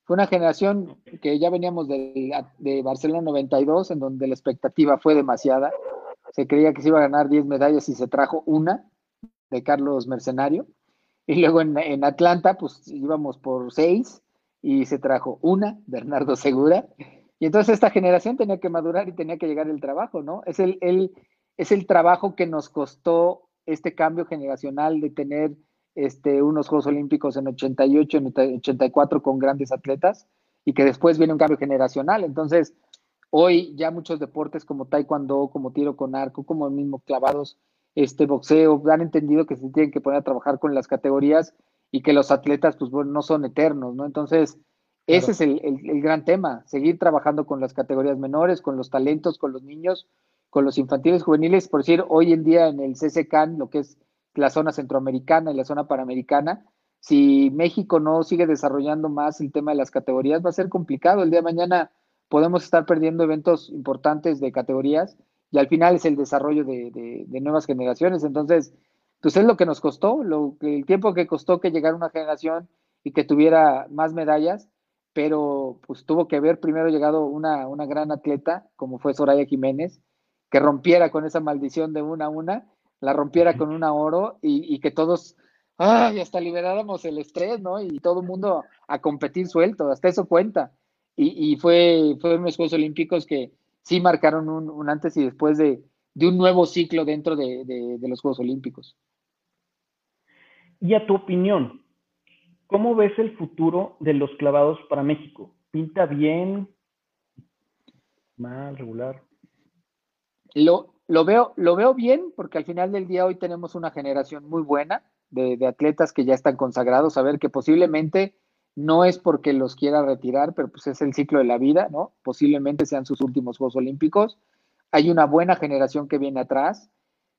Fue una generación que ya veníamos de, de Barcelona 92, en donde la expectativa fue demasiada. Se creía que se iba a ganar 10 medallas y se trajo una de Carlos Mercenario. Y luego en, Atlanta, pues íbamos por seis y se trajo una, Bernardo Segura. Y entonces esta generación tenía que madurar y tenía que llegar el trabajo, ¿no? Es el, es el trabajo que nos costó este cambio generacional de tener este, unos Juegos Olímpicos en 88, en 84 con grandes atletas y que después viene un cambio generacional. Entonces, hoy ya muchos deportes como taekwondo, como tiro con arco, como el mismo clavados, este boxeo, han entendido que se tienen que poner a trabajar con las categorías y que los atletas, pues bueno, no son eternos, ¿no? Entonces, ese es el, gran tema, seguir trabajando con las categorías menores, con los talentos, con los niños, con los infantiles juveniles, por decir, hoy en día en el CCCAN, lo que es la zona centroamericana y la zona panamericana, si México no sigue desarrollando más el tema de las categorías, va a ser complicado. El día de mañana podemos estar perdiendo eventos importantes de categorías y al final es el desarrollo de, nuevas generaciones. Entonces, pues es lo que nos costó, lo, el tiempo que costó que llegara una generación y que tuviera más medallas, pero pues tuvo que haber primero llegado una, una gran atleta, como fue Soraya Jiménez, que rompiera con esa maldición de una a una, la rompiera con una oro y, que todos, ay, hasta liberáramos el estrés, ¿no? Y todo el mundo a competir suelto, hasta eso cuenta. Y, y fue, fue unos Juegos Olímpicos que, sí marcaron un, antes y después de, un nuevo ciclo dentro de, los Juegos Olímpicos. Y a tu opinión, ¿cómo ves el futuro de los clavados para México? ¿Pinta bien? ¿Mal, regular? Lo, lo, veo, lo veo bien porque al final del día hoy tenemos una generación muy buena de, de atletas que ya están consagrados, a ver que posiblemente no es porque los quiera retirar, pero pues es el ciclo de la vida, ¿no? Posiblemente sean sus últimos Juegos Olímpicos. Hay una buena generación que viene atrás.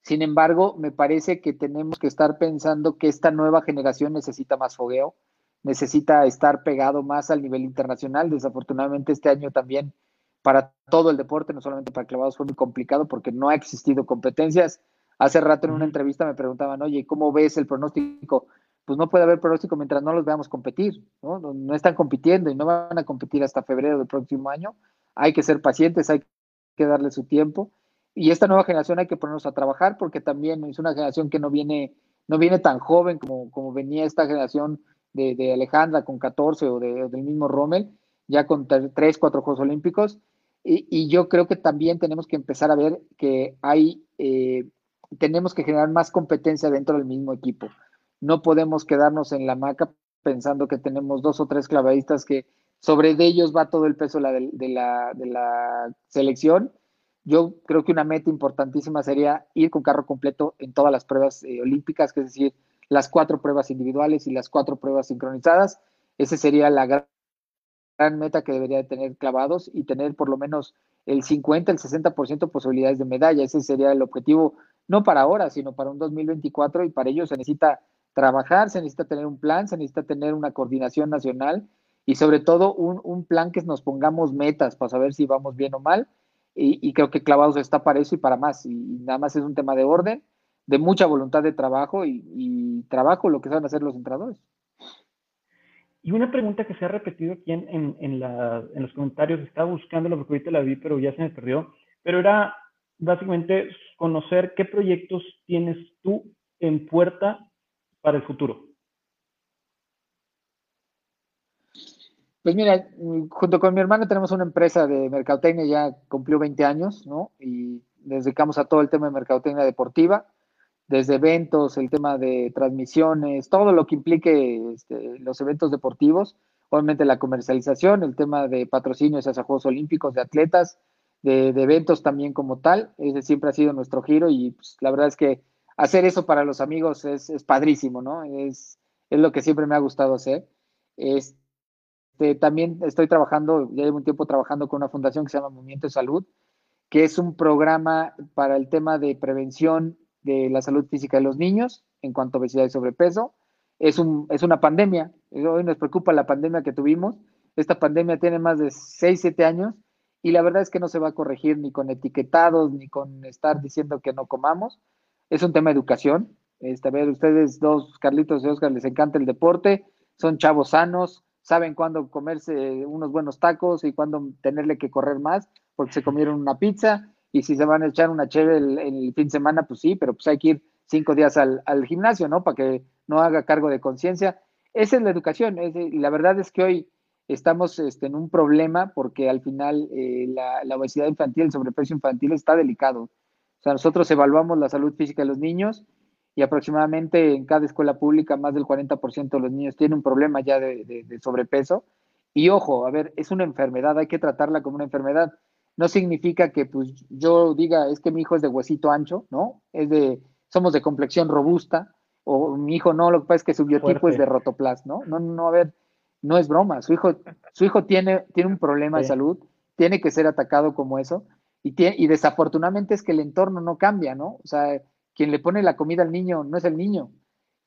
Sin embargo, me parece que tenemos que estar pensando que esta nueva generación necesita más fogueo, necesita estar pegado más al nivel internacional. Desafortunadamente este año también para todo el deporte, no solamente para clavados, fue muy complicado porque no ha existido competencias. Hace rato en una entrevista me preguntaban, oye, ¿cómo ves el pronóstico pues no puede haber pronóstico mientras no los veamos competir, ¿no? No están compitiendo y no van a competir hasta febrero del próximo año. Hay que ser pacientes, hay que darle su tiempo. Y esta nueva generación hay que ponernos a trabajar porque también es una generación que no viene, no viene tan joven como, como venía esta generación de, de Alejandra con 14 o, de, del mismo Rommel, ya con 3, 4 Juegos Olímpicos. Y, y, yo creo que también tenemos que empezar a ver que hay, eh, tenemos que generar más competencia dentro del mismo equipo. No podemos quedarnos en la maca pensando que tenemos dos o tres clavadistas que sobre de ellos va todo el peso de la, de la, de la selección. Yo creo que una meta importantísima sería ir con carro completo en todas las pruebas eh, olímpicas, que es decir, las cuatro pruebas individuales y las cuatro pruebas sincronizadas. Esa sería la gran, gran meta que debería de tener clavados y tener por lo menos el 50, el 60% posibilidades de medalla. Ese sería el objetivo, no para ahora, sino para un 2024 y para ello se necesita trabajar, se necesita tener un plan, se necesita tener una coordinación nacional y sobre todo un, un plan que nos pongamos metas para saber si vamos bien o mal. Y, creo que Clavados está para eso y para más. Y, nada más es un tema de orden, de mucha voluntad de trabajo y, trabajo lo que saben hacer los entrenadores. Y una pregunta que se ha repetido aquí en, en, en, la, en los comentarios, estaba buscándola porque ahorita la vi, pero ya se me perdió, pero era básicamente conocer qué proyectos tienes tú en puerta para el futuro? Pues mira, junto con mi hermana tenemos una empresa de mercadotecnia, ya cumplió 20 años, ¿no? Y nos dedicamos a todo el tema de mercadotecnia deportiva, desde eventos, el tema de transmisiones, todo lo que implique este, los eventos deportivos, obviamente la comercialización, el tema de patrocinios hacia Juegos Olímpicos, de atletas, de, de eventos también como tal, ese siempre ha sido nuestro giro y pues, la verdad es que hacer eso para los amigos es, padrísimo, ¿no? Es, lo que siempre me ha gustado hacer. Este, también estoy trabajando, ya llevo un tiempo trabajando con una fundación que se llama Movimiento de Salud, que es un programa para el tema de prevención de la salud física de los niños en cuanto a obesidad y sobrepeso. Es una pandemia, hoy nos preocupa la pandemia que tuvimos. Esta pandemia tiene más de 6, 7 años y la verdad es que no se va a corregir ni con etiquetados, ni con estar diciendo que no comamos es un tema de educación. Este, a ver, ustedes dos, Carlitos y Oscar, les encanta el deporte, son chavos sanos, saben cuándo comerse unos buenos tacos y cuándo tenerle que correr más, porque se comieron una pizza, y si se van a echar una chévere el, el fin de semana, pues sí, pero pues hay que ir cinco días al, al gimnasio, ¿no? Para que no haga cargo de conciencia. Esa es la educación, y la verdad es que hoy estamos este, en un problema porque al final eh, la, la obesidad infantil, el sobrepeso infantil está delicado o sea, nosotros evaluamos la salud física de los niños y aproximadamente en cada escuela pública más del 40% de los niños tienen un problema ya de, de, de, sobrepeso. Y ojo, a ver, es una enfermedad, hay que tratarla como una enfermedad. No significa que pues yo diga, es que mi hijo es de huesito ancho, ¿no? Es de, somos de complexión robusta, o mi hijo no, lo que pasa es que su biotipo Fuerte. es de rotoplas, ¿no? No, no, a ver, no es broma, su hijo, su hijo tiene, tiene un problema sí. de salud, tiene que ser atacado como eso, y, desafortunadamente es que el entorno no cambia, ¿no? O sea, quien le pone la comida al niño no es el niño,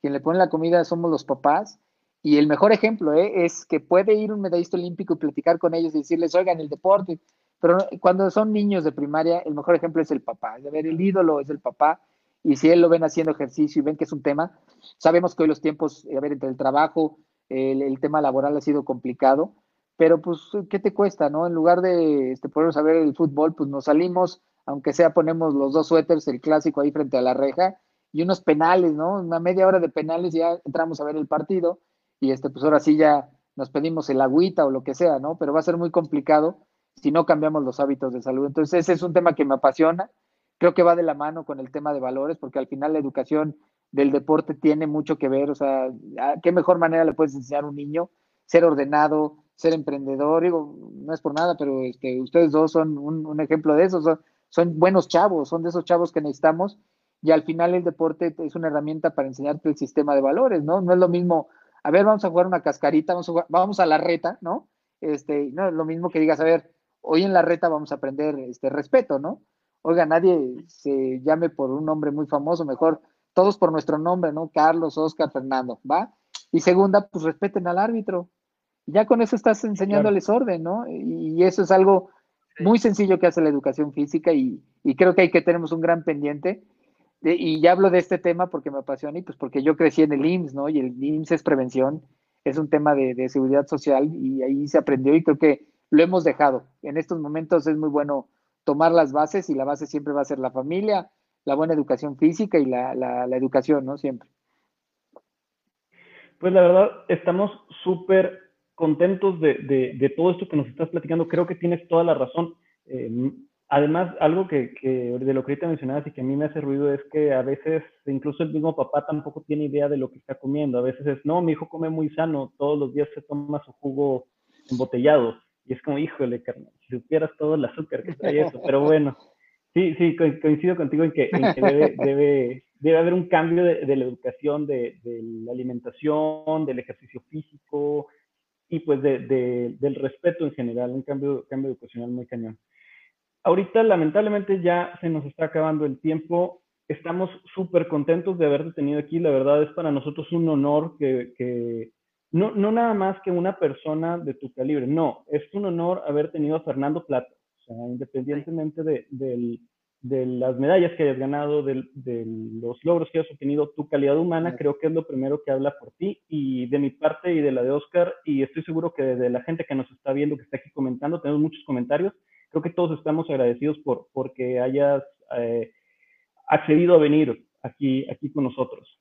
quien le pone la comida somos los papás. Y el mejor ejemplo ¿eh? es que puede ir un medallista olímpico y platicar con ellos y decirles, oigan, el deporte. Pero cuando son niños de primaria, el mejor ejemplo es el papá. De ver, el ídolo es el papá. Y si él lo ven haciendo ejercicio y ven que es un tema, sabemos que hoy los tiempos, a ver, entre el trabajo, el tema laboral ha sido complicado pero pues, ¿qué te cuesta, no? En lugar de este, poder saber el fútbol, pues nos salimos, aunque sea ponemos los dos suéteres, el clásico ahí frente a la reja, y unos penales, ¿no? Una media hora de penales ya entramos a ver el partido, y este, pues ahora sí ya nos pedimos el agüita o lo que sea, ¿no? Pero va a ser muy complicado si no cambiamos los hábitos de salud. Entonces, ese es un tema que me apasiona. Creo que va de la mano con el tema de valores, porque al final la educación del deporte tiene mucho que ver, o sea, ¿qué mejor manera le puedes enseñar a un niño? Ser ordenado, ser emprendedor, digo, no es por nada, pero este, ustedes dos son un, ejemplo de eso, son, son, buenos chavos, son de esos chavos que necesitamos y al final el deporte es una herramienta para enseñarte el sistema de valores, ¿no? No es lo mismo, a ver, vamos a jugar una cascarita, vamos a, jugar, vamos a la reta, ¿no? Este, no es lo mismo que digas, a ver, hoy en la reta vamos a aprender este respeto, ¿no? Oiga, nadie se llame por un nombre muy famoso, mejor todos por nuestro nombre, ¿no? Carlos, Oscar, Fernando, ¿va? Y segunda, pues respeten al árbitro, ya con eso estás enseñándoles claro. orden, ¿no? Y, eso es algo muy sencillo que hace la educación física y, y, creo que hay que tenemos un gran pendiente. y ya hablo de este tema porque me apasiona y pues porque yo crecí en el IMSS, ¿no? Y el IMSS es prevención, es un tema de, de seguridad social y ahí se aprendió y creo que lo hemos dejado. En estos momentos es muy bueno tomar las bases y la base siempre va a ser la familia, la buena educación física y la, la, la educación, ¿no? Siempre. Pues la verdad, estamos súper contentos de, de, de, todo esto que nos estás platicando. Creo que tienes toda la razón. Eh, además, algo que, que, de lo que ahorita mencionabas y que a mí me hace ruido es que a veces incluso el mismo papá tampoco tiene idea de lo que está comiendo. A veces es, no, mi hijo come muy sano, todos los días se toma su jugo embotellado. Y es como, híjole, carnal, si supieras todo el azúcar que trae eso. Pero bueno, sí, sí, coincido contigo en que, en que debe, debe, debe, haber un cambio de, de la educación, de, de, la alimentación, del ejercicio físico y pues de, del respeto en general, un cambio, cambio educacional muy cañón. Ahorita, lamentablemente, ya se nos está acabando el tiempo. Estamos súper contentos de haberte tenido aquí. La verdad es para nosotros un honor que, que no, no nada más que una persona de tu calibre, no, es un honor haber tenido a Fernando Plata, o sea, independientemente de, de, de las medallas que hayas ganado, de, de, los logros que hayas obtenido, tu calidad humana sí. creo que es lo primero que habla por ti y de mi parte y de la de Oscar, y estoy seguro que de la gente que nos está viendo, que está aquí comentando, tenemos muchos comentarios, creo que todos estamos agradecidos por porque hayas eh, accedido a venir aquí, aquí con nosotros.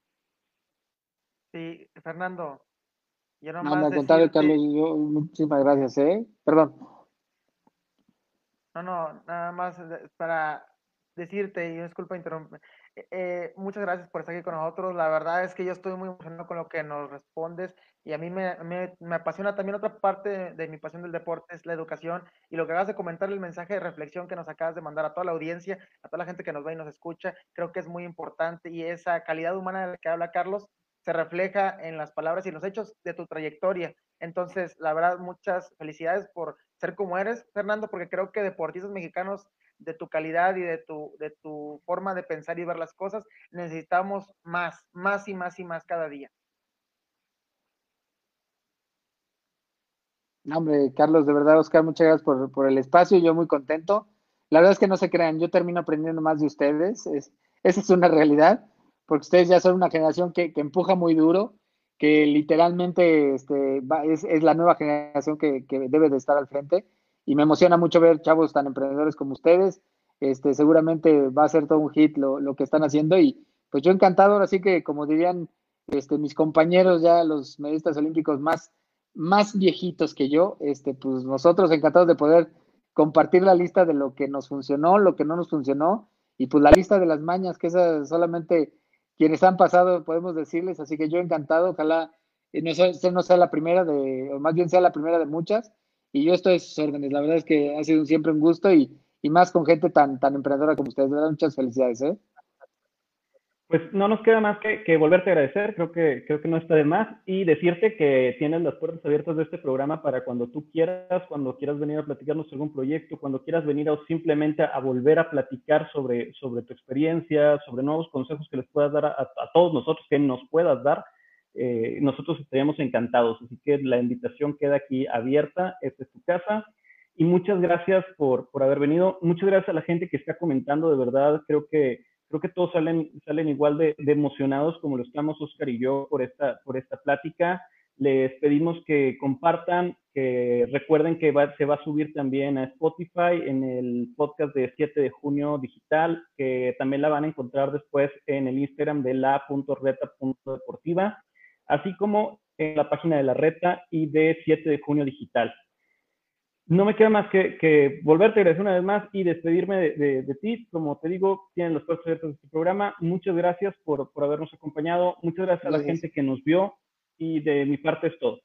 Sí, Fernando, yo no, no, al contrario, Carlos, yo, muchísimas gracias, ¿eh? Perdón. No, no, nada más para decirte, y disculpa interrumpir, eh, muchas gracias por estar aquí con nosotros. La verdad es que yo estoy muy emocionado con lo que nos respondes y a mí me, me, me apasiona también otra parte de, de, mi pasión del deporte, es la educación y lo que acabas de comentar, el mensaje de reflexión que nos acabas de mandar a toda la audiencia, a toda la gente que nos ve y nos escucha, creo que es muy importante y esa calidad humana de la que habla Carlos se refleja en las palabras y los hechos de tu trayectoria. Entonces, la verdad, muchas felicidades por ser como eres, Fernando, porque creo que deportistas mexicanos de tu calidad y de tu, de tu forma de pensar y ver las cosas, necesitamos más, más y más y más cada día. Hombre, Carlos, de verdad, Oscar, muchas gracias por, por, el espacio, yo muy contento. La verdad es que no se crean, yo termino aprendiendo más de ustedes, es, esa es una realidad porque ustedes ya son una generación que, que empuja muy duro, que literalmente este, es, es, la nueva generación que, que, debe de estar al frente. Y me emociona mucho ver chavos tan emprendedores como ustedes. Este, seguramente va a ser todo un hit lo, lo que están haciendo. Y pues yo encantado, así que como dirían este, mis compañeros ya, los medistas olímpicos más, más viejitos que yo, este, pues nosotros encantados de poder compartir la lista de lo que nos funcionó, lo que no nos funcionó, y pues la lista de las mañas, que esa solamente quienes han pasado, podemos decirles, así que yo encantado, ojalá no sea, no sea la primera de, o más bien sea la primera de muchas, y yo estoy a sus órdenes, la verdad es que ha sido siempre un gusto y, y más con gente tan, tan emprendedora como ustedes, muchas felicidades, ¿eh? Pues no nos queda más que, que, volverte a agradecer, creo que, creo que no está de más, y decirte que tienes las puertas abiertas de este programa para cuando tú quieras, cuando quieras venir a platicarnos algún proyecto, cuando quieras venir a, simplemente a volver a platicar sobre, sobre tu experiencia, sobre nuevos consejos que les puedas dar a todos nosotros, que nos puedas dar, eh, nosotros estaríamos encantados. Así que la invitación queda aquí abierta, esta es tu casa. Y muchas gracias por, por haber venido. Muchas gracias a la gente que está comentando, de verdad, creo que creo que todos salen, salen igual de, de, emocionados como lo estamos Oscar y yo por esta, por esta plática. Les pedimos que compartan, que recuerden que va, se va a subir también a Spotify en el podcast de 7 de junio digital, que también la van a encontrar después en el Instagram de la.reta.deportiva, así como en la página de la reta y de 7 de junio digital no me queda más que, que, volverte a agradecer una vez más y despedirme de, de, de ti. Como te digo, tienen los puestos abiertos de este programa. Muchas gracias por, por habernos acompañado. Muchas gracias, gracias, a la gente que nos vio. Y de mi parte es todo.